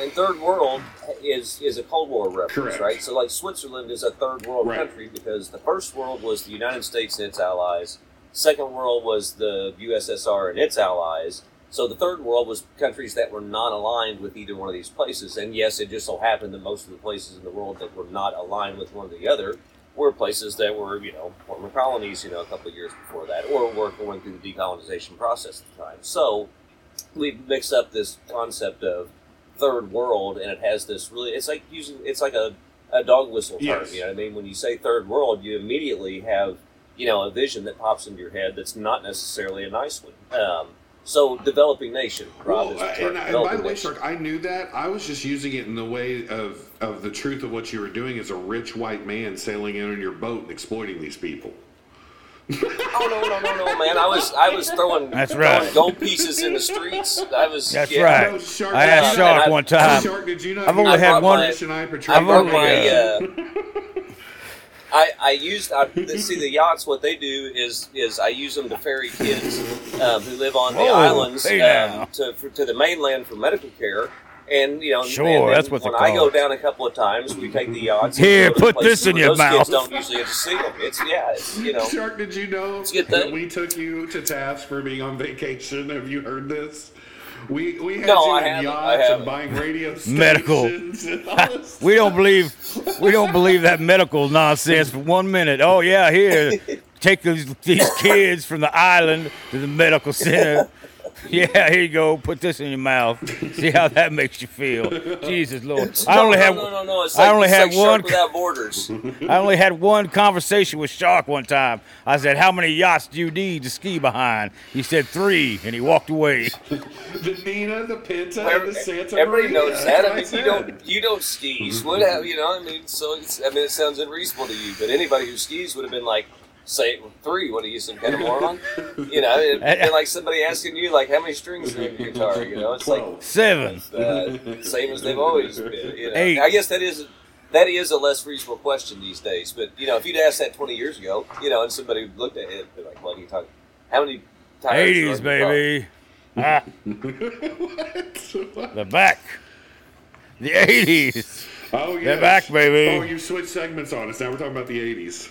And third world is is a Cold War reference,
Correct.
right? So, like Switzerland is a third world
Right.
country because the first world was the United States and its allies. Second world was the USSR and its allies. So the third world was countries that were not aligned with either one of these places. And yes, it just so happened that most of the places in the world that were not aligned with one or the other were places that were, you know, former colonies, you know, a couple of years before that, or were going through the decolonization process at the time. So we mix up this concept of third world, and it has this really, it's like using, it's like a, a dog whistle term,
Yes.
you know what I mean? When you say third world, you immediately have, you know, a vision that pops into your head that's not necessarily a nice one. Um, so developing nation, Rob,
Well,
is the term.
and, I- and by the way. Shark, I knew that. I was just using it in the way of, of the truth of what you were doing as a rich white man sailing in on your boat and exploiting these people.
Oh no no no no man! I was I was throwing,
That's
throwing
right.
gold pieces in the streets. I was
That's
yeah.
right.
No, Shark,
I asked Shark
I-
one time.
Shark, did you not?
I've only had one-
mission I portrayed?
I
I've
brought
only-
my.
Uh,
I, I used I, see the yachts. What they do is is I use them to ferry kids um, who live on the
Whoa,
islands
hey now.
um, to for, to the mainland for medical care. And you know,
Sure,
and then
that's what
when
they're
I go
called.
down a couple of times, we take the yachts. and
Here,
go to
put
places
this in
where
your
those
mouth.
Kids don't usually get to see them. It's yeah, it's you know.
Shark, did you know
a good
that we took you to task for being on vacation? Have you heard this? We we had
No,
you
I
in
haven't,
yachts and buying radio stations.
Medical.
and all this
we don't believe we don't believe that medical nonsense for one minute. Oh yeah, here, take these, these kids from the island to the medical center. Yeah, here you go. Put this in your mouth. See how that makes you feel. Jesus Lord, I only
no,
had
no, no, no. It's
I only had
like
one-
without borders.
I only had one conversation with Shark one time. I said, "How many yachts do you need to ski behind?" He said three, and he walked away.
The Nina, the Pinta, and the Santa
Everybody
Maria.
knows that. I mean, you don't you don't ski. So what have you know? I mean, so it's, I mean, it sounds unreasonable to you, but anybody who skis would have been like, say three. What are you, some kind of moron? You know, it'd been like somebody asking you like, how many strings are in your guitar? You know, it's like
Seven.
uh, same as they've always been. You know?
Eight.
I guess that is that is a less reasonable question these days. But you know, if you'd asked that twenty years ago, you know, and somebody looked at it, it'd be like, "What are you talking? How many tires?"
Eighties,
on your car?"
baby. Ah,
What?
the back. The eighties.
Oh yeah,
They're back, baby.
Oh, you switched segments on us. Now we're talking about the '80s.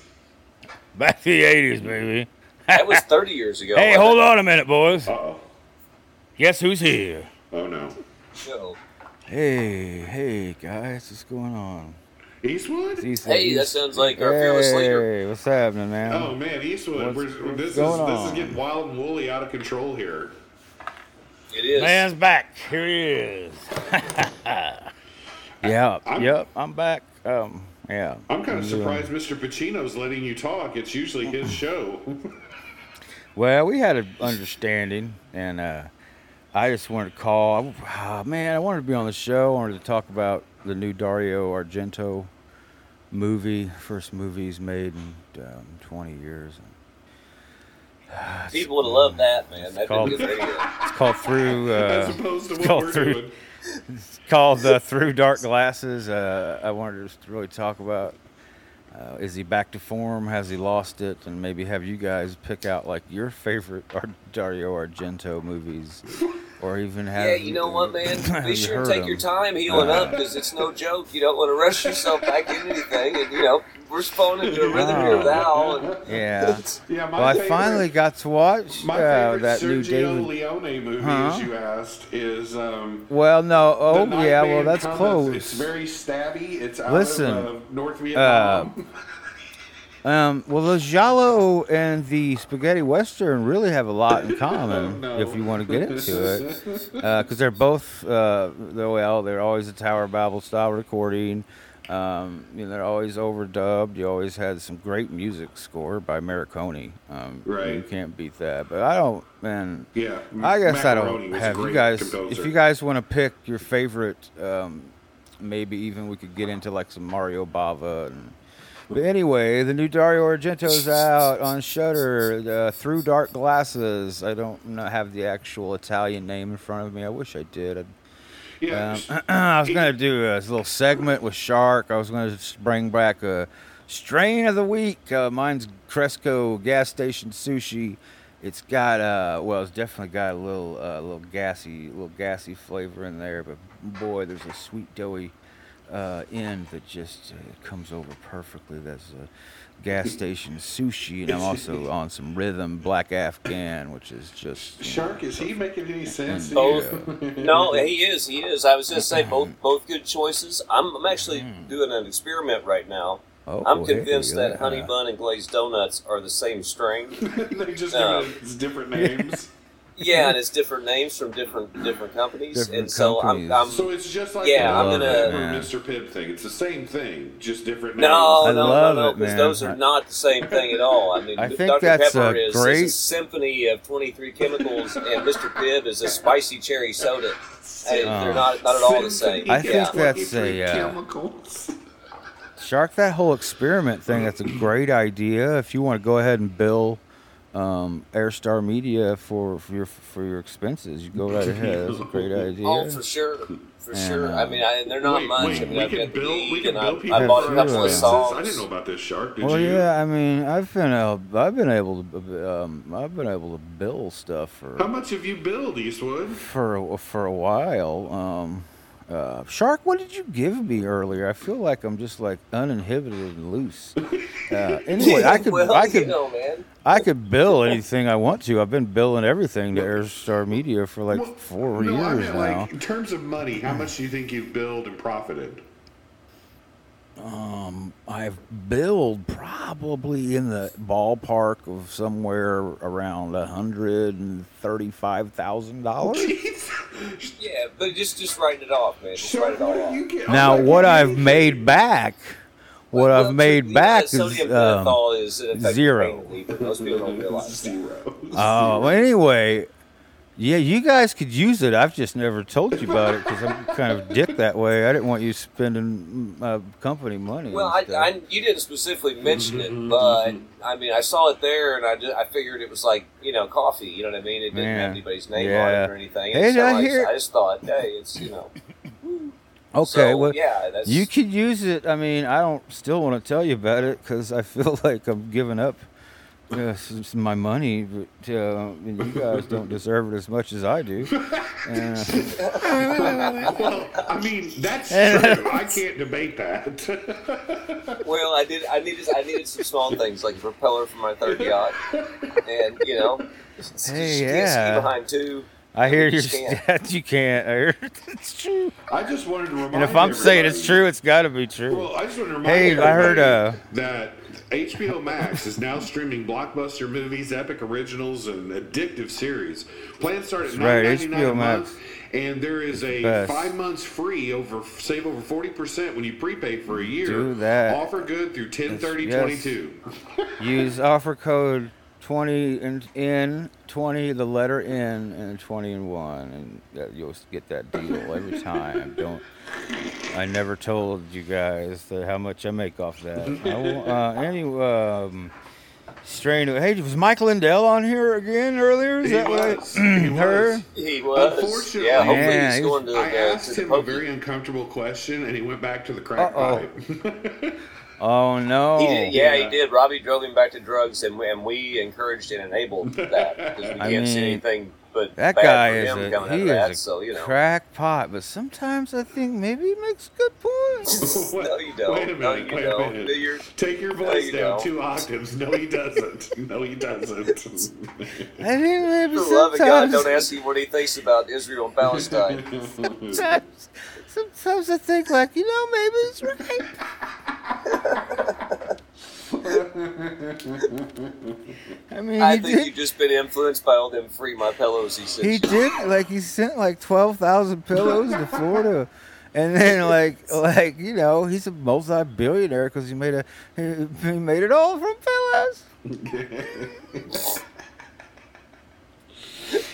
Back to the eighties, baby.
That was thirty years ago.
Hey, hold
it?
on a minute, boys.
Uh oh.
Guess who's here?
Oh no.
No.
Hey, hey, guys, what's going on?
Eastwood?
East-
Hey, that sounds like our fearless leader.
Hey, what's happening, man?
Oh man, Eastwood.
What's-
we're,
what's
this is
going
this is getting wild and woolly, out of control here.
It is.
Man's back. Here he is. yeah,
I'm-
yep, I'm back. Um, yeah.
I'm kind of
doing-
surprised Mr. Pacino's letting you talk. It's usually his show.
Well, we had an understanding, and uh, I just wanted to call. Ah, man, I wanted to be on the show. I wanted to talk about the new Dario Argento movie, first movie he's made in um, 20 years.
People would have loved that, man. That'd
called-
been good.
It's called Through.
As
Uh,
opposed to what we're
through-
doing.
It's called uh, Through Dark Glasses. Uh, I wanted to really talk about Uh, is he back to form? Has he lost it? And maybe have you guys pick out like your favorite Dario Argento movies, or even have
Yeah, you know what, man? Be sure
to
and take your time healing up because it's no joke. You don't want to rush yourself back into anything, and you know we're spawning into a rhythm here with Al. And
Yeah.
Yeah, my
Well, I finally got to watch
my
uh,
favorite
that new
Sergio
David.
Leone movie,
Huh?
as you asked, is um,
Well, no. Oh, yeah.
Man
Well, that's
Cometh.
close.
It's very stabby. It's out
Listen,
of uh, North Vietnam.
Um, well, the Giallo and the spaghetti western really have a lot in common
No.
if you want to get into it, because they're both uh, they're, well, they're always a Tower of Babel style recording. Um, you know, they're always overdubbed. You always had some great music score by Morricone. Um,
Right.
You can't beat that. But I don't, man.
yeah,
I guess I don't have you guys.
composer.
If you guys want to pick your favorite, um, maybe even we could get into like some Mario Bava. And, but anyway, the new Dario Argento's out on Shudder. Uh, Through Dark Glasses. I don't not have the actual Italian name in front of me. I wish I did. I'd
yeah,
um, I was gonna do a little segment with Shark. I was gonna bring back a strain of the week. Uh, mine's Cresco gas station sushi. It's got uh, well, it's definitely got a little, uh, little gassy, little gassy flavor in there. But boy, there's a sweet doughy uh, end that just uh, comes over perfectly. That's a gas station sushi, and I'm also on some rhythm black Afghan, which is just you know,
Shark, is he making any sense? to
Both.
you?
no, he is. He is. I was just to say both both good choices. I'm, I'm actually doing an experiment right now.
Oh,
I'm
hey,
convinced that honey bun and glazed donuts are the same strain.
they just
Um,
give it different names.
Yeah, and it's different names from different different companies,
Different
and so
companies.
I'm, I'm
So it's just like
Yeah,
the
I'm
Mr.
gonna-
Pibb. Mr. Pibb thing. It's the same thing, just different names.
No,
I
no,
love
no, no, because those are not the same thing at all. I mean,
I think
Dr.
that's
Pepper
a
is,
great-
is a symphony of 23 chemicals, and Mr. Pibb is a spicy cherry soda. Hey, they're not not at all the same.
I think
yeah.
that's a, uh,
chemicals.
Shark, that whole experiment thing, that's a great idea. If you want to go ahead and bill um, Airstar Media for, for your for your expenses, you go right ahead. That's a great idea.
Oh, for sure, for
And,
sure.
uh,
I mean, I, they're not
wait,
much.
wait,
I mean,
we
I've
can
got the
bill, we can
and
bill
I,
people
I bought a
for
couple of songs.
I didn't know about this shark. Did
well,
you?
yeah, I mean, I've been uh, I've been able to um, I've been able to bill stuff for
How much have you billed, Eastwood?
for a, for a while. Um, uh, Shark, what did you give me earlier? I feel like I'm just like uninhibited and loose. Uh, anyway, I could
well,
I could
you know, man.
I could bill anything I want to. I've been billing everything to Airstar Media for like
Well,
four
no, I
years now.
like in terms of money, how much do you think you've billed and profited?
I've billed probably in the ballpark of somewhere around a hundred and thirty-five thousand dollars.
Yeah, but just just write it off, man. Just write it all off.
get?
Now,
Oh, my
what I've
you-
made back, what
Well,
I've made
yeah,
back is
sodium
um,
is
zero.
pain reliever. Most people don't realize.
Zero.
Oh, well, anyway, yeah, you guys could use it. I've just never told you about it because I'm kind of dick that way. I didn't want you spending uh, company money.
Well, I. I, you didn't specifically mention it, but I mean, I saw it there, and I, just, I figured it was like you know coffee. You know what I mean? It didn't
Yeah.
have anybody's name on it or anything.
Hey,
so
I
I,
hear-
I just thought, hey, it's you know.
okay,
so,
well,
yeah, that's
you could use it. I mean, I don't still want to tell you about it because I feel like I'm giving up uh, s- s- my money, but uh, you guys don't deserve it as much as I do. And,
Well, I mean, that's true. I can't debate that.
Well, I did. I needed. I needed some small things like a propeller for my third yacht, and you know, just
Hey,
can't
yeah.
ski behind two.
I hear
You
your
just can't.
stats. You can't. I hear it's true.
I just wanted to remind
And if I'm saying it's true, it's got to be true.
Well, I just want to remind
Hey, I heard, uh,
that HBO Max is now streaming blockbuster movies, epic originals, and addictive series. Plans start at nine ninety nine a month, and there is a
best.
five months free over save over forty percent when you prepay for a year.
Do that.
Offer good through ten thirty twenty two.
Use offer code 20 and in 20 the letter N and 20 and 1 and that, you'll get that deal every time. Don't I never told you guys that how much I make off that. I won't- uh, any um strain Hey, was Mike Lindell on here again earlier? Is
He
that what
was.
I
He was.
He was.
Unfortunately-
yeah. Hopefully,
Yeah,
he's going to
I
the,
asked
to
him a very uncomfortable question, and he went back to the crack
Uh-oh.
pipe.
Oh no.
He did, yeah,
Yeah.
he did. Robbie drove him back to drugs, and we, and we encouraged and enabled that because we
I
can't see
mean,
anything but
That
bad
guy
for
is
him
a
coming out
he
of that.
is a
so you know,
crackpot, but sometimes I think maybe he makes good points.
no, you don't.
Wait a
no,
minute,
you
wait
don't.
minute.
You're-
Take your
No,
voice
you
down
don't.
two octaves. No, he doesn't. No, he doesn't.
I think maybe
For the love of God,
sometimes,
don't ask him what he thinks about Israel and Palestine.
sometimes, sometimes I think like you know maybe he's right. I mean,
I think
did.
you've just been influenced by all them free my pillows he sent
He
you.
did like he sent like twelve thousand pillows to Florida, and then like like you know he's a multi-billionaire because he made a he, made it all from pillows.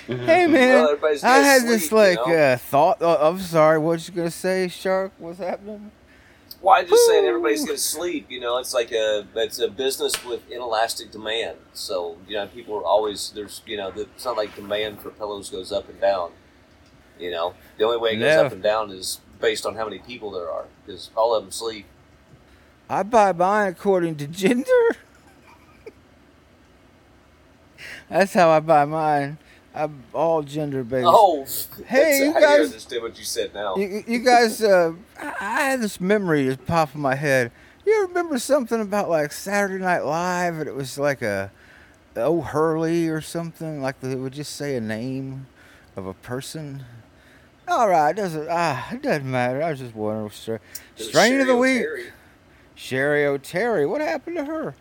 Hey man,
Well,
I had this
sleep, you
like
know?
uh, thought. Oh, I'm sorry, what you gonna say, Shark? What's happening?
Well, I'm just saying everybody's going to sleep. You know, it's like a it's a business with inelastic demand. So you know, people are always there's you know it's not like demand for pillows goes up and down. You know, the only way it goes
No.
up and down is based on how many people there are because all of them sleep.
I buy mine according to gender. That's how I buy mine. I'm all gender based.
Oh,
Hey, you
I
guys-
understand what you said now.
You, you guys, uh, I, I had this memory just pop in my head. You remember something about like Saturday Night Live, and it was like a oh Hurley or something like they would just say a name of a person. All right, doesn't ah, it doesn't matter. I was just wondering. Strain of the week, Cheri Oteri. What happened to her?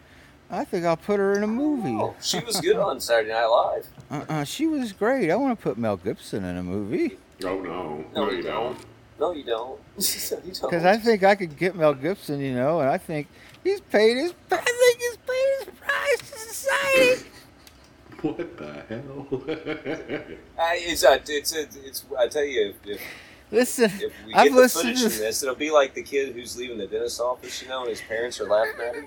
I think I'll put her in a movie.
Oh, she was good on Saturday Night Live.
Uh-uh, she was great. I want to put Mel Gibson in a movie.
oh no,
No,
no,
you
you
don't.
don't.
No, you don't. No, you don't.
Because I think I could get Mel Gibson, you know, and I think he's paid his. I think he's paid his price to society.
What the hell?
I, it's, uh, it's, it's, it's, I tell you, if, if,
Listen,
if we
I've
the
listened
footage
to.
from this, it'll be like the kid who's leaving the dentist office, you know, and his parents are laughing at him.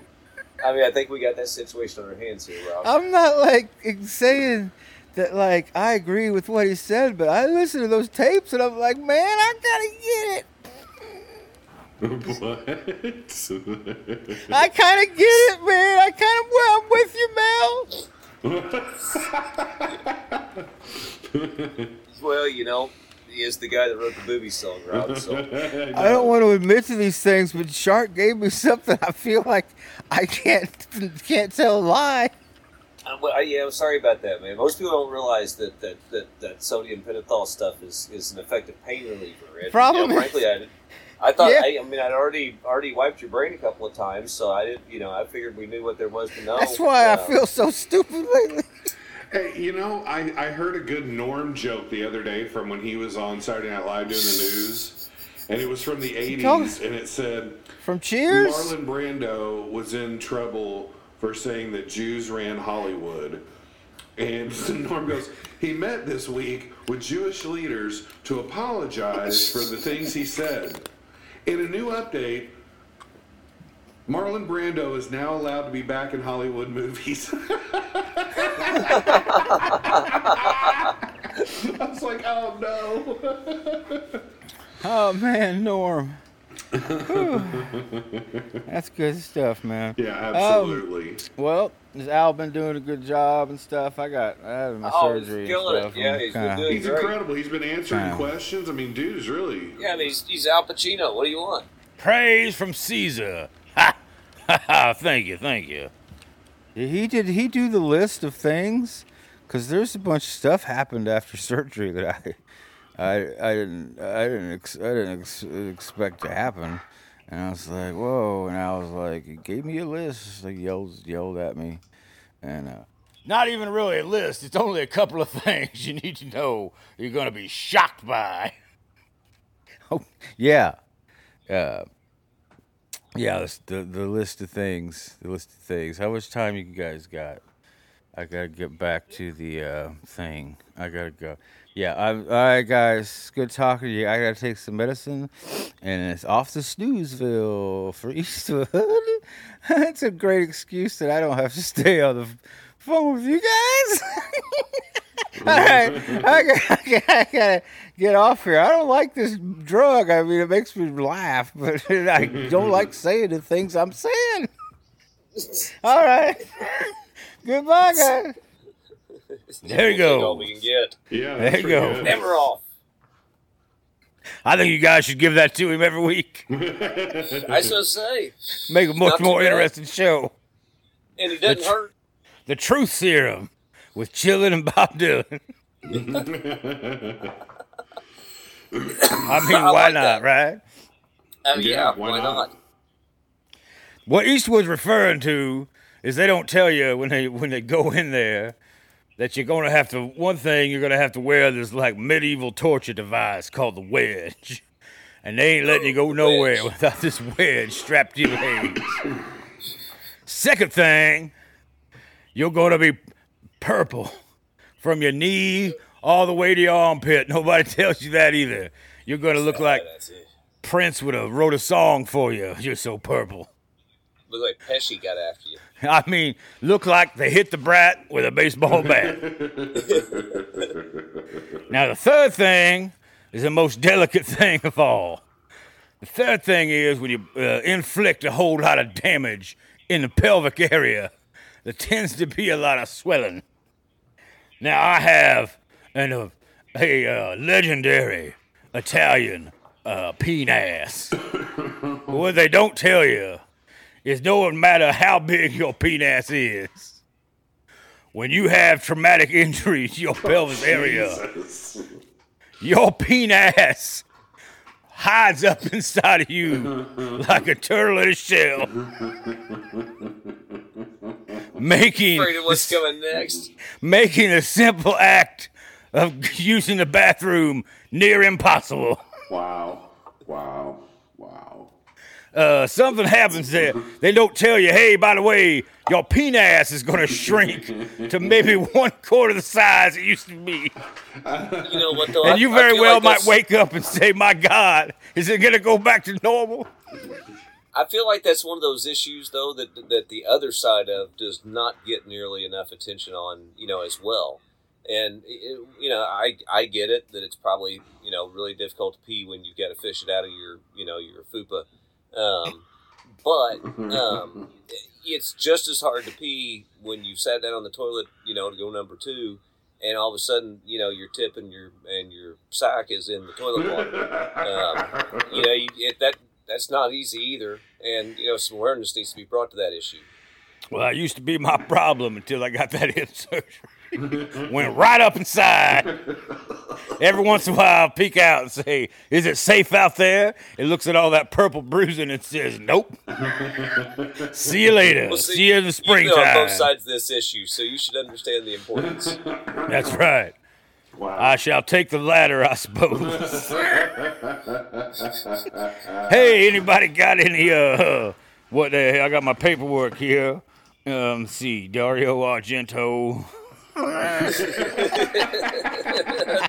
I mean, I think we got that situation on our hands here, Rob.
I'm not like saying that like I agree with what he said, but I listen to those tapes and I'm like, man, I gotta get it.
what?
I kind of get it, man. I kind of well, I'm with you, Mel.
well, you know, he is the guy that wrote the booby song, Rob. So
I don't want to admit to these things, but Shark gave me something. I feel like I can't can't tell a lie.
Uh, well, I, yeah, I'm sorry about that, man. Most people don't realize that that, that, that sodium pentothal stuff is, is an effective pain reliever. And,
Problem
you know, frankly, I, I thought,
Yeah.
I, I mean, I'd already already wiped your brain a couple of times, so I didn't, you know, I figured we knew what there was to know.
That's why I
Uh,
feel so stupid lately.
Hey, you know, I, I heard a good Norm joke the other day from when he was on Saturday Night Live doing the news, and it was from the '80s, and it said
From Cheers.
Marlon Brando was in trouble for saying that Jews ran Hollywood. And Norm goes, he met this week with Jewish leaders to apologize for the things he said. In a new update, Marlon Brando is now allowed to be back in Hollywood movies. I was like, oh no.
Oh man, Norm. That's good stuff, man.
yeah, um, absolutely.
Well, has Al been doing a good job and stuff? I got I had my
Oh,
surgery
killing it.
and stuff.
Yeah,
I'm
he's been
kinda-
He's incredible. He's been answering
Wow.
questions. I mean, dude is really.
Yeah, I mean, he's, he's Al Pacino. What do you want?
Praise from Caesar. Ha! Ha ha! Thank you, thank you. He did he do the list of things? Cause there's a bunch of stuff happened after surgery that I, I, I didn't I didn't ex- I didn't ex- expect to happen, and I was like, whoa! And I was like, he gave me a list. Like yelled yelled at me, and uh, not even really a list. It's only a couple of things you need to know. You're gonna be shocked by. Oh yeah, uh, yeah, the, the list of things, the list of things. How much time you guys got? I gotta get back to the uh, thing. I gotta go. Yeah, I'm, all right, guys. Good talking to you. I gotta take some medicine, and it's off to Snoozeville for Eastwood. That's a great excuse that I don't have to stay on the phone with you guys. I, I, gotta, I gotta get off here. I don't like this drug. I mean, it makes me laugh, but I don't like saying the things I'm saying. All right. Goodbye, guys. There you
Take all
go.
we can get.
Yeah,
There you go.
good.
Never off.
I think you guys should give that to him every week.
I was gonna say,
Make a much more interesting show.
and it doesn't
tr-
hurt.
The Truth Serum with Chillin' and Bob Dylan. I mean,
I
why
like
not,
that.
right?
Oh,
Yeah,
yeah,
why
why,
not?
not?
What Eastwood's referring to is they don't tell you when they when they go in there that you're gonna have to one thing you're gonna have to wear this like medieval torture device called the wedge. And they ain't letting you oh, go nowhere without this wedge strapped to your legs. Second thing, you're gonna be purple from your knee all the way to your armpit. Nobody tells you that either. You're gonna look like Prince would have wrote a song for you. You're so purple.
Look like Pesci got after you.
I mean, look like they hit the brat with a baseball bat. now, the third thing is the most delicate thing of all. The third thing is when you uh, inflict a whole lot of damage in the pelvic area, there tends to be a lot of swelling. Now, I have an, uh, a uh, legendary Italian uh, penis. what they don't tell you is no matter how big your penis is, when you have traumatic injuries to your pelvis area, your penis hides up inside of you like a turtle in a shell, making
Afraid of what's
the,
coming next.
making a simple act of using the bathroom near impossible.
Wow. Wow. Wow.
uh, something happens there. They don't tell you, hey, by the way, your penis is going to shrink to maybe one quarter the size it used to be.
You know what though?
And
I-
you very well
like
might
that's-
wake up and say, my God, is it going to go back to normal?
I feel like that's one of those issues though that that the other side of does not get nearly enough attention on, you know, as well. And it, you know, I I get it that it's probably you know really difficult to pee when you've got to fish it out of your you know your fupa, um, but um, it's just as hard to pee when you sat down on the toilet, you know, to go number two, and all of a sudden, you know, your tip and your and your sack is in the toilet water. Um, you know, you, it, that that's not easy either, and you know, some awareness needs to be brought to that issue.
Well, that used to be my problem until I got that hip surgery. Went right up inside. Every once in a while, I'll peek out and say, Is it safe out there? It looks at all that purple bruising and says, Nope. see you later.
Well,
see, you in the springtime.
You know on both sides of this issue, so you should understand the importance.
That's right.
Wow.
I shall take the latter, I suppose. hey, anybody got any, uh, what the hell? I got my paperwork here. Um, see, Dario Argento.
I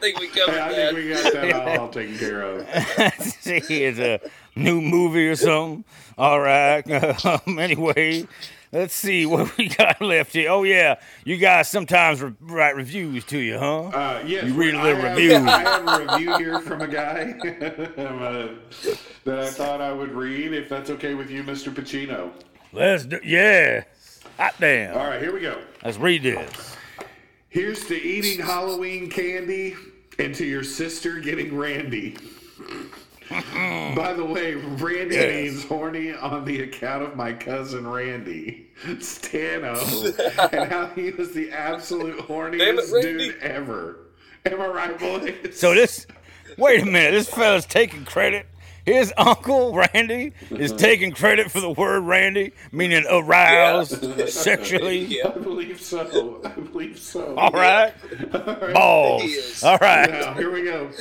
think we covered
Hey, I
that.
think we got that all, all taken care of.
see, it's a new movie or something. All right. Um, anyway, let's see what we got left here. Oh yeah, you guys sometimes re- write reviews to you, huh?
Uh, yes,
You read a little
have-
review.
I have a review here from a guy um, uh, that I thought I would read, if that's okay with you, Mr. Pacino.
Let's do. Yeah. Hot damn.
All right, here we go.
Let's read this.
Here's to eating Halloween candy and to your sister getting Randy. By the way, Randy
Yes.
means horny on the account of my cousin Randy, Stano, and how he was the absolute
Damn it,
horniest dude ever. Am I right, boys?
So this. Wait a minute. This fella's taking credit. His uncle Randy is mm-hmm. taking credit for the word Randy, meaning aroused sexually.
Yeah.
I believe so. I believe so.
All right. Balls.
He is.
All right.
Now, here we go.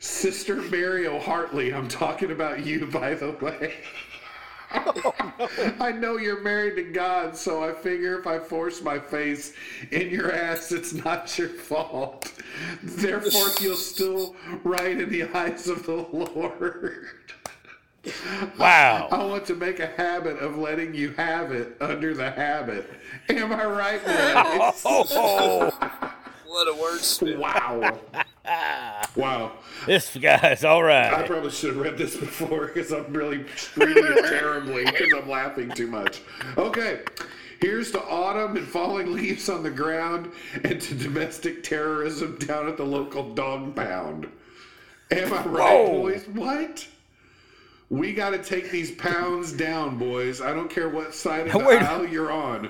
Sister Mary O'Hartley, I'm talking about you, by the way. I know you're married to God, so I figure if I force my face in your ass, it's not your fault. Therefore, you'll still right in the eyes of the Lord.
Wow.
I want to make a habit of letting you have it under the habit. Am I right, boys?
Oh, oh,
What a wordsmith.
Wow. wow.
This guy's all right.
I probably should have read this before because I'm really reading it terribly because I'm laughing too much. Okay. Here's to autumn and falling leaves on the ground and to domestic terrorism down at the local dog pound. Am I right,
Whoa.
boys? What? We got to take these pounds down, boys. I don't care what side of the
Wait.
aisle you're on.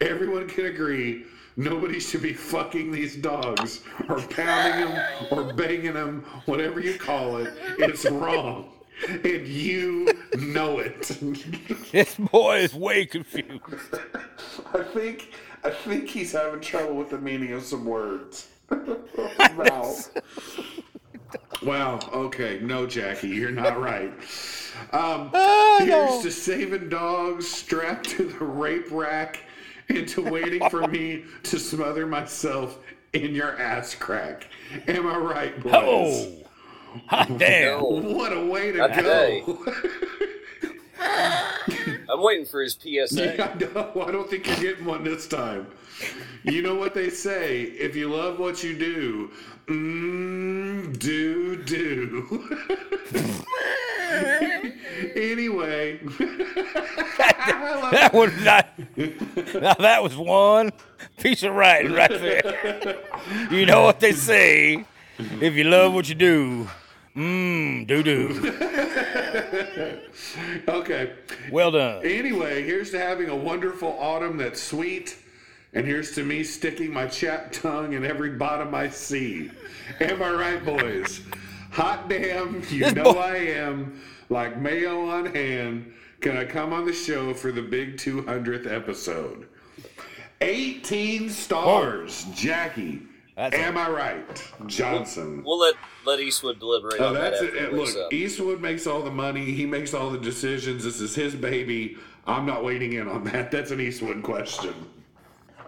Everyone can agree nobody should be fucking these dogs or pounding them or banging them, whatever you call it. It's wrong. And you know it.
This boy is way confused.
I think I think he's having trouble with the meaning of some words. wow. Wow. Okay. No, Jackie, you're not right. Um, here's to saving dogs strapped to the rape rack and to waiting for me to smother myself in your ass crack. Am I right, boys?
Oh, hot damn.
What a way to
Not today.
go.
I'm waiting for his PSA.
Yeah, no, I don't think you're getting one this time. You know what they say: if you love what you do, mm, do do. anyway,
That was not. Now that was one piece of writing right there. You know what they say? If you love what you do, mmm, doo doo.
okay.
Well done.
Anyway, here's to having a wonderful autumn that's sweet, and here's to me sticking my chapped tongue in every bottom I see. Am I right, boys? Hot damn, you know I am. Like mayo on hand, can I come on the show for the big 200th episode? 18 stars, oh. Jackie.
That's a-
Am I right, Johnson?
We'll let let Eastwood deliberate
Oh,
on that
that's
after
it.
it
And
wakes
Look,
up.
Eastwood makes all the money. He makes all the decisions. This is his baby. I'm not waiting in on that. That's an Eastwood question.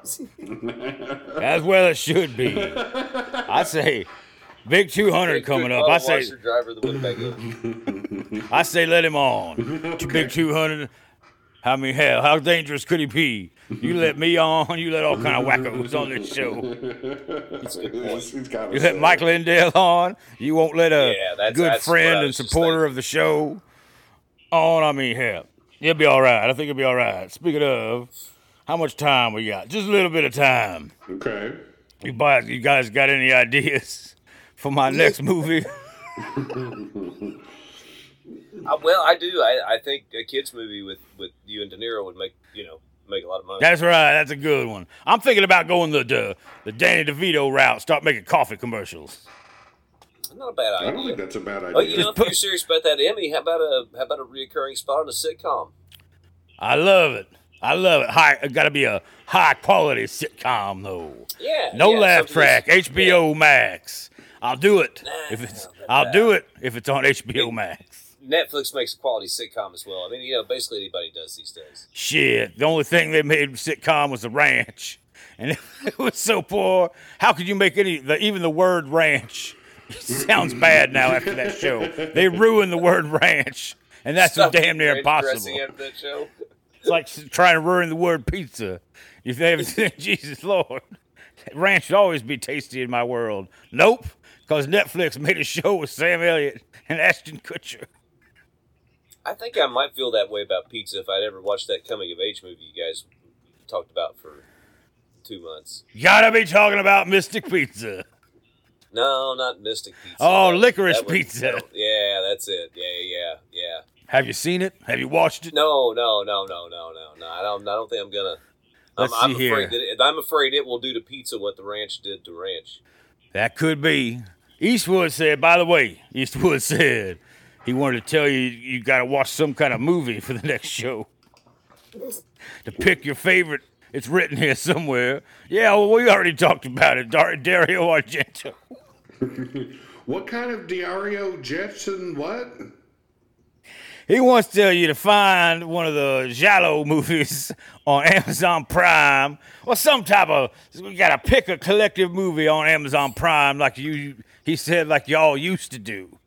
As well it should be. I say, big 200 coming up. I say,
driver the Winnebago.
I say, let him on. Big 200. I mean, hell, how dangerous could he be? You let me on. You let all kind of wackos on this show.
That's a good point.
He's
You let Mike Lindell on. You won't let a
Yeah, that's-
good
that's
friend and supporter of the show on. I mean, hell, it'll be all right. I think it'll be all right. Speaking of, how much time we got? Just a little bit of time.
Okay.
You guys, you guys got any ideas for my next movie?
Uh, well, I do. I, I think a kids movie with, with you and De Niro would make you know make a lot of money.
That's right. That's a good one. I'm thinking about going the the, the Danny DeVito route. Start making coffee commercials.
Not a bad idea.
I don't think that's a bad idea.
Oh, you know, if you're serious about that Emmy, how about a how about a reoccurring spot on a sitcom?
I love it. I love it. High, it got to be a high quality sitcom though.
Yeah.
No
yeah,
laugh track. HBO Max. I'll do it
Nah,
if it's. I'll do it if it's on HBO Max.
Netflix makes a quality sitcom as well. I mean, you know, basically anybody does these days.
Shit. The only thing they made sitcom was the ranch, and it was so poor. How could you make any? The, even the word ranch sounds bad now after that show. They ruined the word ranch, and that's damn near impossible.
Dressing after that show.
It's like trying to ruin the word pizza. If they haven't seen Jesus Lord, ranch should always be tasty in my world. Nope, because Netflix made a show with Sam Elliott and Ashton Kutcher.
I think I might feel that way about pizza if I'd ever watched that coming of age movie you guys talked about for two months.
Gotta be talking about Mystic Pizza.
No, not Mystic Pizza.
Oh,
That-
Licorice
that was-
Pizza.
yeah, that's it. Yeah, yeah, yeah.
Have you seen it? Have you watched it?
No, no, no, no, no, no, no. I don't. I don't think I'm gonna.
Let's
I'm, I'm
see
afraid
here.
that it, I'm afraid it will do to pizza what the ranch did to ranch.
That could be. Eastwood said, by the way, Eastwood said he wanted to tell you you got to watch some kind of movie for the next show. to pick your favorite. It's written here somewhere. Yeah, well, we already talked about it. Dar- Dario Argento.
What kind of Diario Jetson? What?
He wants to tell you to find one of the Giallo movies on Amazon Prime or some type of. We got to pick a collective movie on Amazon Prime, like you. He said, like y'all used to do.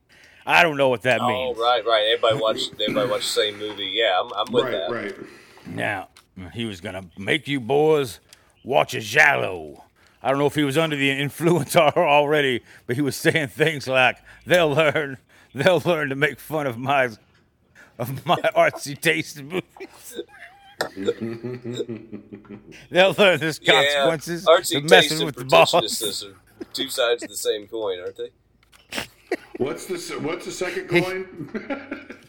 I don't know what that
Oh,
means.
right, right. Everybody watch. Everybody watch the same movie. Yeah, I'm, I'm with
right,
that.
right.
Now, he was gonna make you boys watch a Giallo. I don't know if he was under the influence al- already, but he was saying things like, "They'll learn, they'll learn to make fun of my, of my artsy taste in movies. they'll learn there's consequences
yeah,
to
artsy taste
messing
and
with the boss."
pretentiousness are two sides of the same coin, aren't they?
What's the What's the second coin?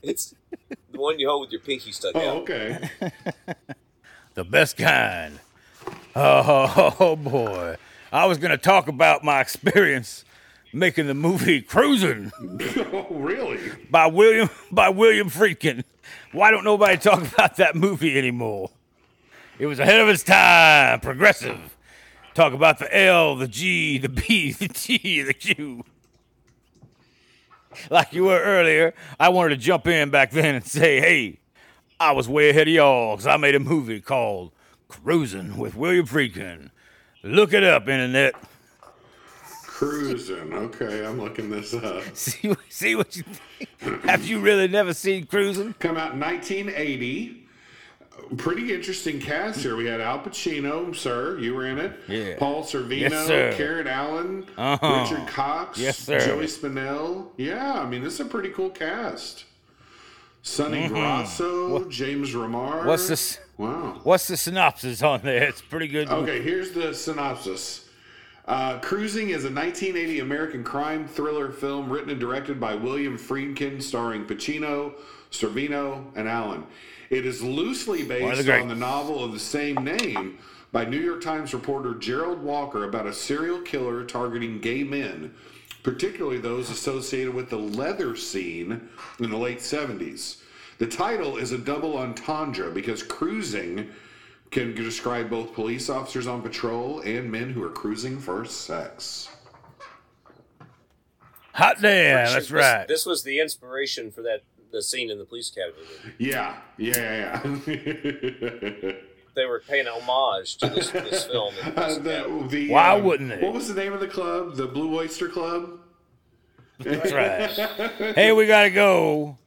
It's the one you hold with your pinky stuck
oh,
out.
okay.
the best kind. Oh, oh, boy. I was going to talk about my experience making the movie Cruising
oh, really?
by William by William Friedkin. Why don't nobody talk about that movie anymore? It was ahead of its time, progressive. Talk about the L, the G, the B, the T, the Q. Like you were earlier, I wanted to jump in back then and say, hey, I was way ahead of y'all because I made a movie called Cruising with William Friedkin. Look it up, internet.
Cruising. Okay, I'm looking this up.
See, see what you think. Have you really never seen Cruising?
Come out in 1980. Pretty interesting cast here. We had Al Pacino, sir. You were in it.
Yeah.
Paul Sorvino,
Yes, sir.
Karen Allen,
Uh-huh.
Richard Cox,
Yes, sir.
Joey Spinell. Yeah, I mean, this is a pretty cool cast. Sonny Grosso, James Remar.
Mm-hmm. What's this?
Wow.
What's the synopsis on there? It's pretty good.
Okay, here's the synopsis. Uh, Cruising is a 1980 American crime thriller film written and directed by William Friedkin, starring Pacino, Sorvino, and Allen. It is loosely based
the
on the novel of the same name by New York Times reporter Gerald Walker about a serial killer targeting gay men, particularly those associated with the leather scene in the late 70s. The title is a double entendre because cruising can describe both police officers on patrol and men who are cruising for sex.
Hot damn,
Sure,
that's
this-
right.
This was the inspiration for that the scene in the police academy.
Yeah, yeah, yeah.
They were paying homage to this, this film. The
Uh, the, the,
Why
um,
wouldn't they?
What was the name of the club? The Blue Oyster Club?
That's right. hey, we gotta go.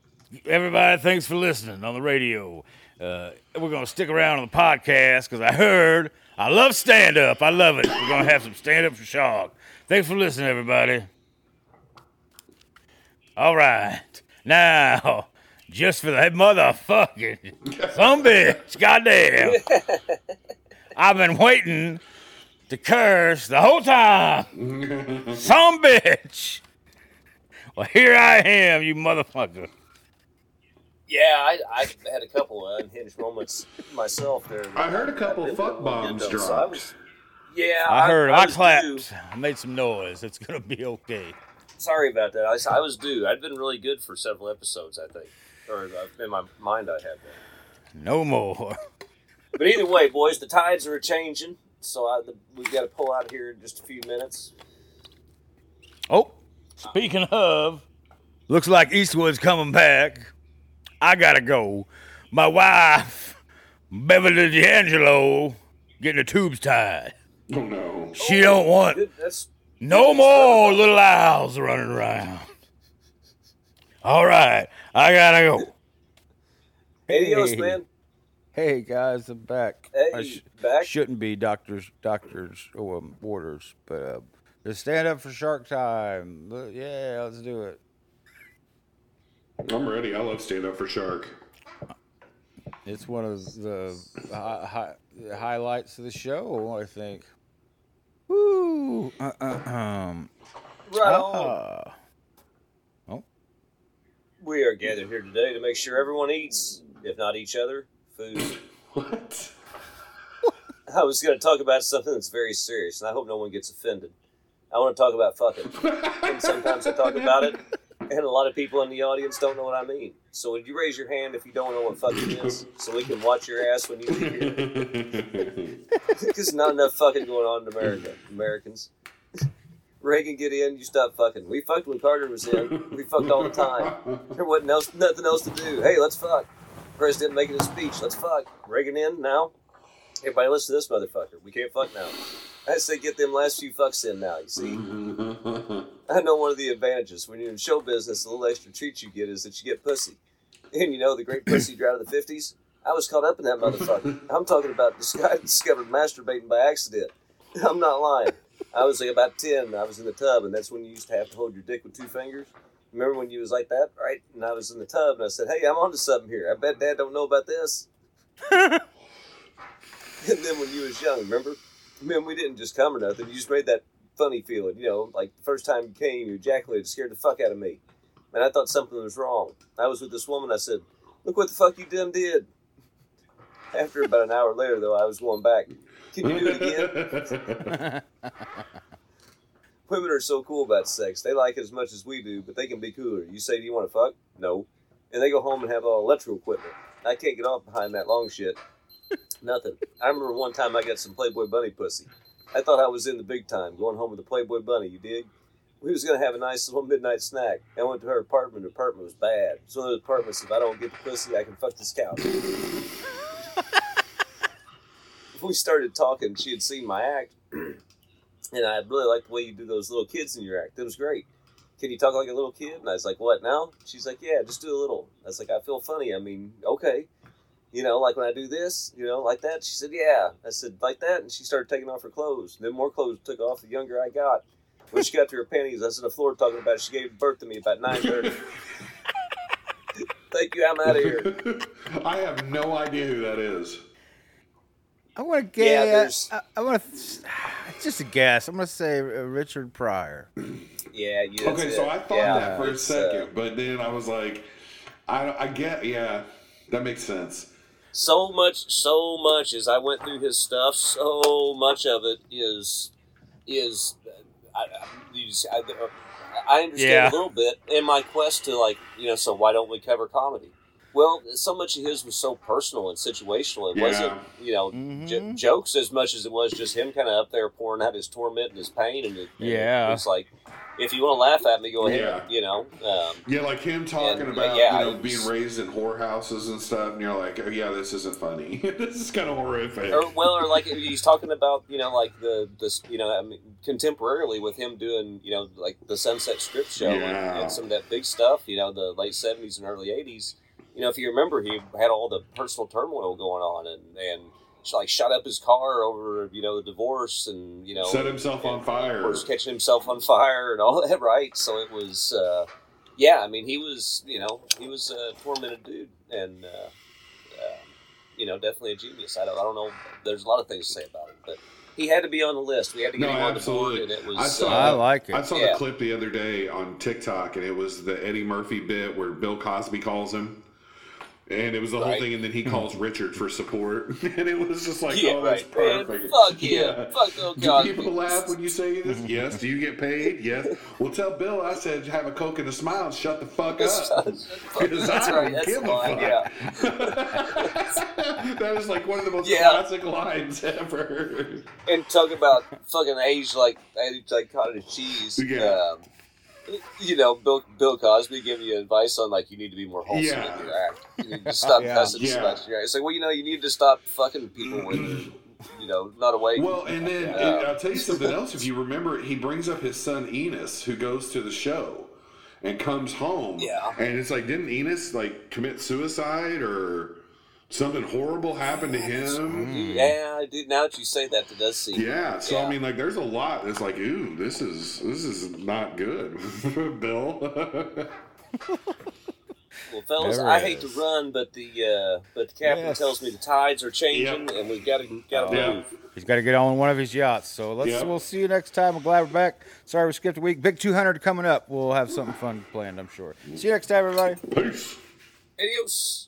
Everybody, thanks for listening on the radio. Uh, we're gonna stick around on the podcast because I heard I love stand up. I love it. We're gonna have some stand up for Shark. Thanks for listening, everybody. All right, now just for the motherfucking some bitch, goddamn. I've been waiting to curse the whole time. Some bitch. Well, here I am, you motherfucker.
Yeah, I, I had a couple of unhinged moments myself there.
I heard a couple
Didn't
fuck bombs
what I so. I was- yeah,
I heard. I,
was
clapped.
due.
I made some noise. It's gonna be okay.
Sorry about that. I, was- I was due. I'd been really good for several episodes, I think, or uh, in my mind I had been.
No more.
But either way, boys, the tides are changing, so I, the, we've got to pull out here in just a few minutes.
Oh, speaking of, looks like Eastwood's coming back. I gotta go. My wife, Beverly D'Angelo, getting the tubes tied.
Oh no.
She don't want
Good. That's
no more little owls running around. All right, I gotta go.
adios,
Hey.
man.
Hey guys, I'm back.
Hey,
I sh-
back.
shouldn't be doctors doctors or um, orders, but uh, just stand up for Shark Time. Yeah, let's do it.
I'm ready. I love stand up for shark.
It's one of the hi- hi- highlights of the show, I think. Woo! Uh, uh, um.
Right on.
ah.
We are gathered here today to make sure everyone eats, if not each other, food.
What?
I was going to talk about something that's very serious, and I hope no one gets offended. I want to talk about fucking. and sometimes I talk about it, and a lot of people in the audience don't know what I mean. So would you raise your hand if you don't know what fucking is, so we can watch your ass when you leave here? Because not enough fucking going on in America, Americans. Reagan, get in. You stop fucking. We fucked when Carter was in. We fucked all the time. There wasn't else, nothing else to do. Hey, let's fuck. President making a speech. Let's fuck. Reagan in now. Everybody listen to this motherfucker. We can't fuck now. I say get them last few fucks in now. You see, I know one of the advantages when you're in show business. The little extra treat you get is that you get pussy. And you know the great pussy drought of the fifties. I was caught up in that motherfucker. I'm talking about this guy discovered masturbating by accident. I'm not lying. I was like about ten. I was in the tub, and that's when you used to have to hold your dick with two fingers. Remember when you was like that, right? And I was in the tub, and I said, "Hey, I'm onto something here. I bet Dad don't know about this." and then when you was young, remember? Man, we didn't just come or nothing. You just made that funny feeling, you know, like the first time you came, you ejaculated, scared the fuck out of me. And I thought something was wrong. I was with this woman. I said, "Look what the fuck you done did." After about an hour later, though, I was going back. Can you do it again? Women are so cool about sex. They like it as much as we do, but they can be cooler. You say, "Do you want to fuck?" No, and they go home and have all electrical equipment. I can't get off behind that long shit. Nothing. I remember one time I got some Playboy Bunny pussy. I thought I was in the big time, going home with the Playboy Bunny. You dig? We was gonna have a nice little midnight snack. I went to her apartment. The apartment was bad. It's one of those apartments. If I don't get the pussy, I can fuck this couch. we started talking. She had seen my act, and I really liked the way you do those little kids in your act. It was great. Can you talk like a little kid? And I was like, what now? She's like, yeah, just do a little. I was like, I feel funny. I mean, okay. You know, like when I do this, you know, like that. She said, yeah. I said, like that. And she started taking off her clothes. And then more clothes took off the younger I got. When she got to her panties, I was on the floor talking about it. She gave birth to me about 9.30. Thank you. I'm out of here.
I have no idea who that is.
I want to
Yeah,
guess.
there's-
I, I want to. Just a guess. I'm going to say uh, Richard Pryor.
Yeah, you. that's
Okay, so. I thought
Yeah,
that for a
it's, uh,
second, but then I was like, I, I get, yeah, that makes sense.
So much so much as i went through his stuff so much of it is is i, I, you just- I, I understand
Yeah.
a little bit in my quest to like you know so why don't we cover comedy well so much of his was so personal and situational it
Yeah.
wasn't you know j-
Mhm.
jokes as much as it was just him kind of up there pouring out his torment and his pain and it, and
Yeah.
it's like if you want to laugh at me go ahead
Yeah.
you know um,
Yeah, like him talking
And,
about
yeah,
you know
was-
being raised in whorehouses and stuff, and you're like, oh, yeah, this isn't funny. this is kind of horrific.
or well, or like he's talking about you know like the this you know I mean, contemporarily with him doing you know like the Sunset Strip show and, and some of that big stuff you know the late seventies and early eighties. You know, if you remember, he had all the personal turmoil going on and and like shot up his car over you know the divorce and you know
Set himself on fire.
Of course, catching himself on fire and all that. Right. So it was. Uh, yeah, I mean, he was, you know, he was a tormented dude, and uh, uh, you know, definitely a genius. I don't, I don't know. There's a lot of things to say about him, but he had to be on the list. We had to get
No,
him on the board, and it was.
I saw-
uh,
I like it.
I saw
Yeah.
the clip the other day on TikTok, and it was the Eddie Murphy bit where Bill Cosby calls him. And it was the whole thing, and then he calls Richard for support, and it was just like,
yeah,
oh, that's
right. Man,
perfect.
fuck yeah.
Yeah.
Fuck oh
Do
god.
people laugh when you say this? yes. Do you get paid? Yes. Well, tell Bill I said have a coke and a smile and shut the fuck up. Because I
right.
don't
That's
give a fuck.
Yeah.
that is like one of the most
Yeah.
classic lines ever.
and talk about fucking age like age like cottage cheese.
Yeah.
Um, you know, Bill Bill Cosby giving you advice on like you need to be more wholesome
Yeah.
in your act. You need to stop
Yeah.
cussing
Yeah.
so much. in your act. It's like, well, you know, you need to stop fucking people when they're, you know, not awake.
Well, and then
Yeah.
and uh, I'll tell you something else. If you remember, he brings up his son Ennis, who goes to the show and comes home.
Yeah.
And it's like, didn't Ennis like commit suicide or something horrible happened to him?
yeah, I do. Now that you say that, it does seem.
Yeah. So
Yeah.
I mean, like, there's a lot. It's like, ooh, this is this is not good, Bill.
Well, fellas, I
it
hate to run, but the uh, but the captain
Yes.
tells me the tides are changing,
Yep.
and we've got to got to
Yeah.
move.
He's got to get on one of his yachts. So let's.
Yeah.
We'll see you next time. I'm glad we're back. Sorry we skipped a week. Big 200 coming up. We'll have something fun planned. I'm sure. See you next time, everybody.
Peace.
Adios.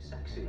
Sexy.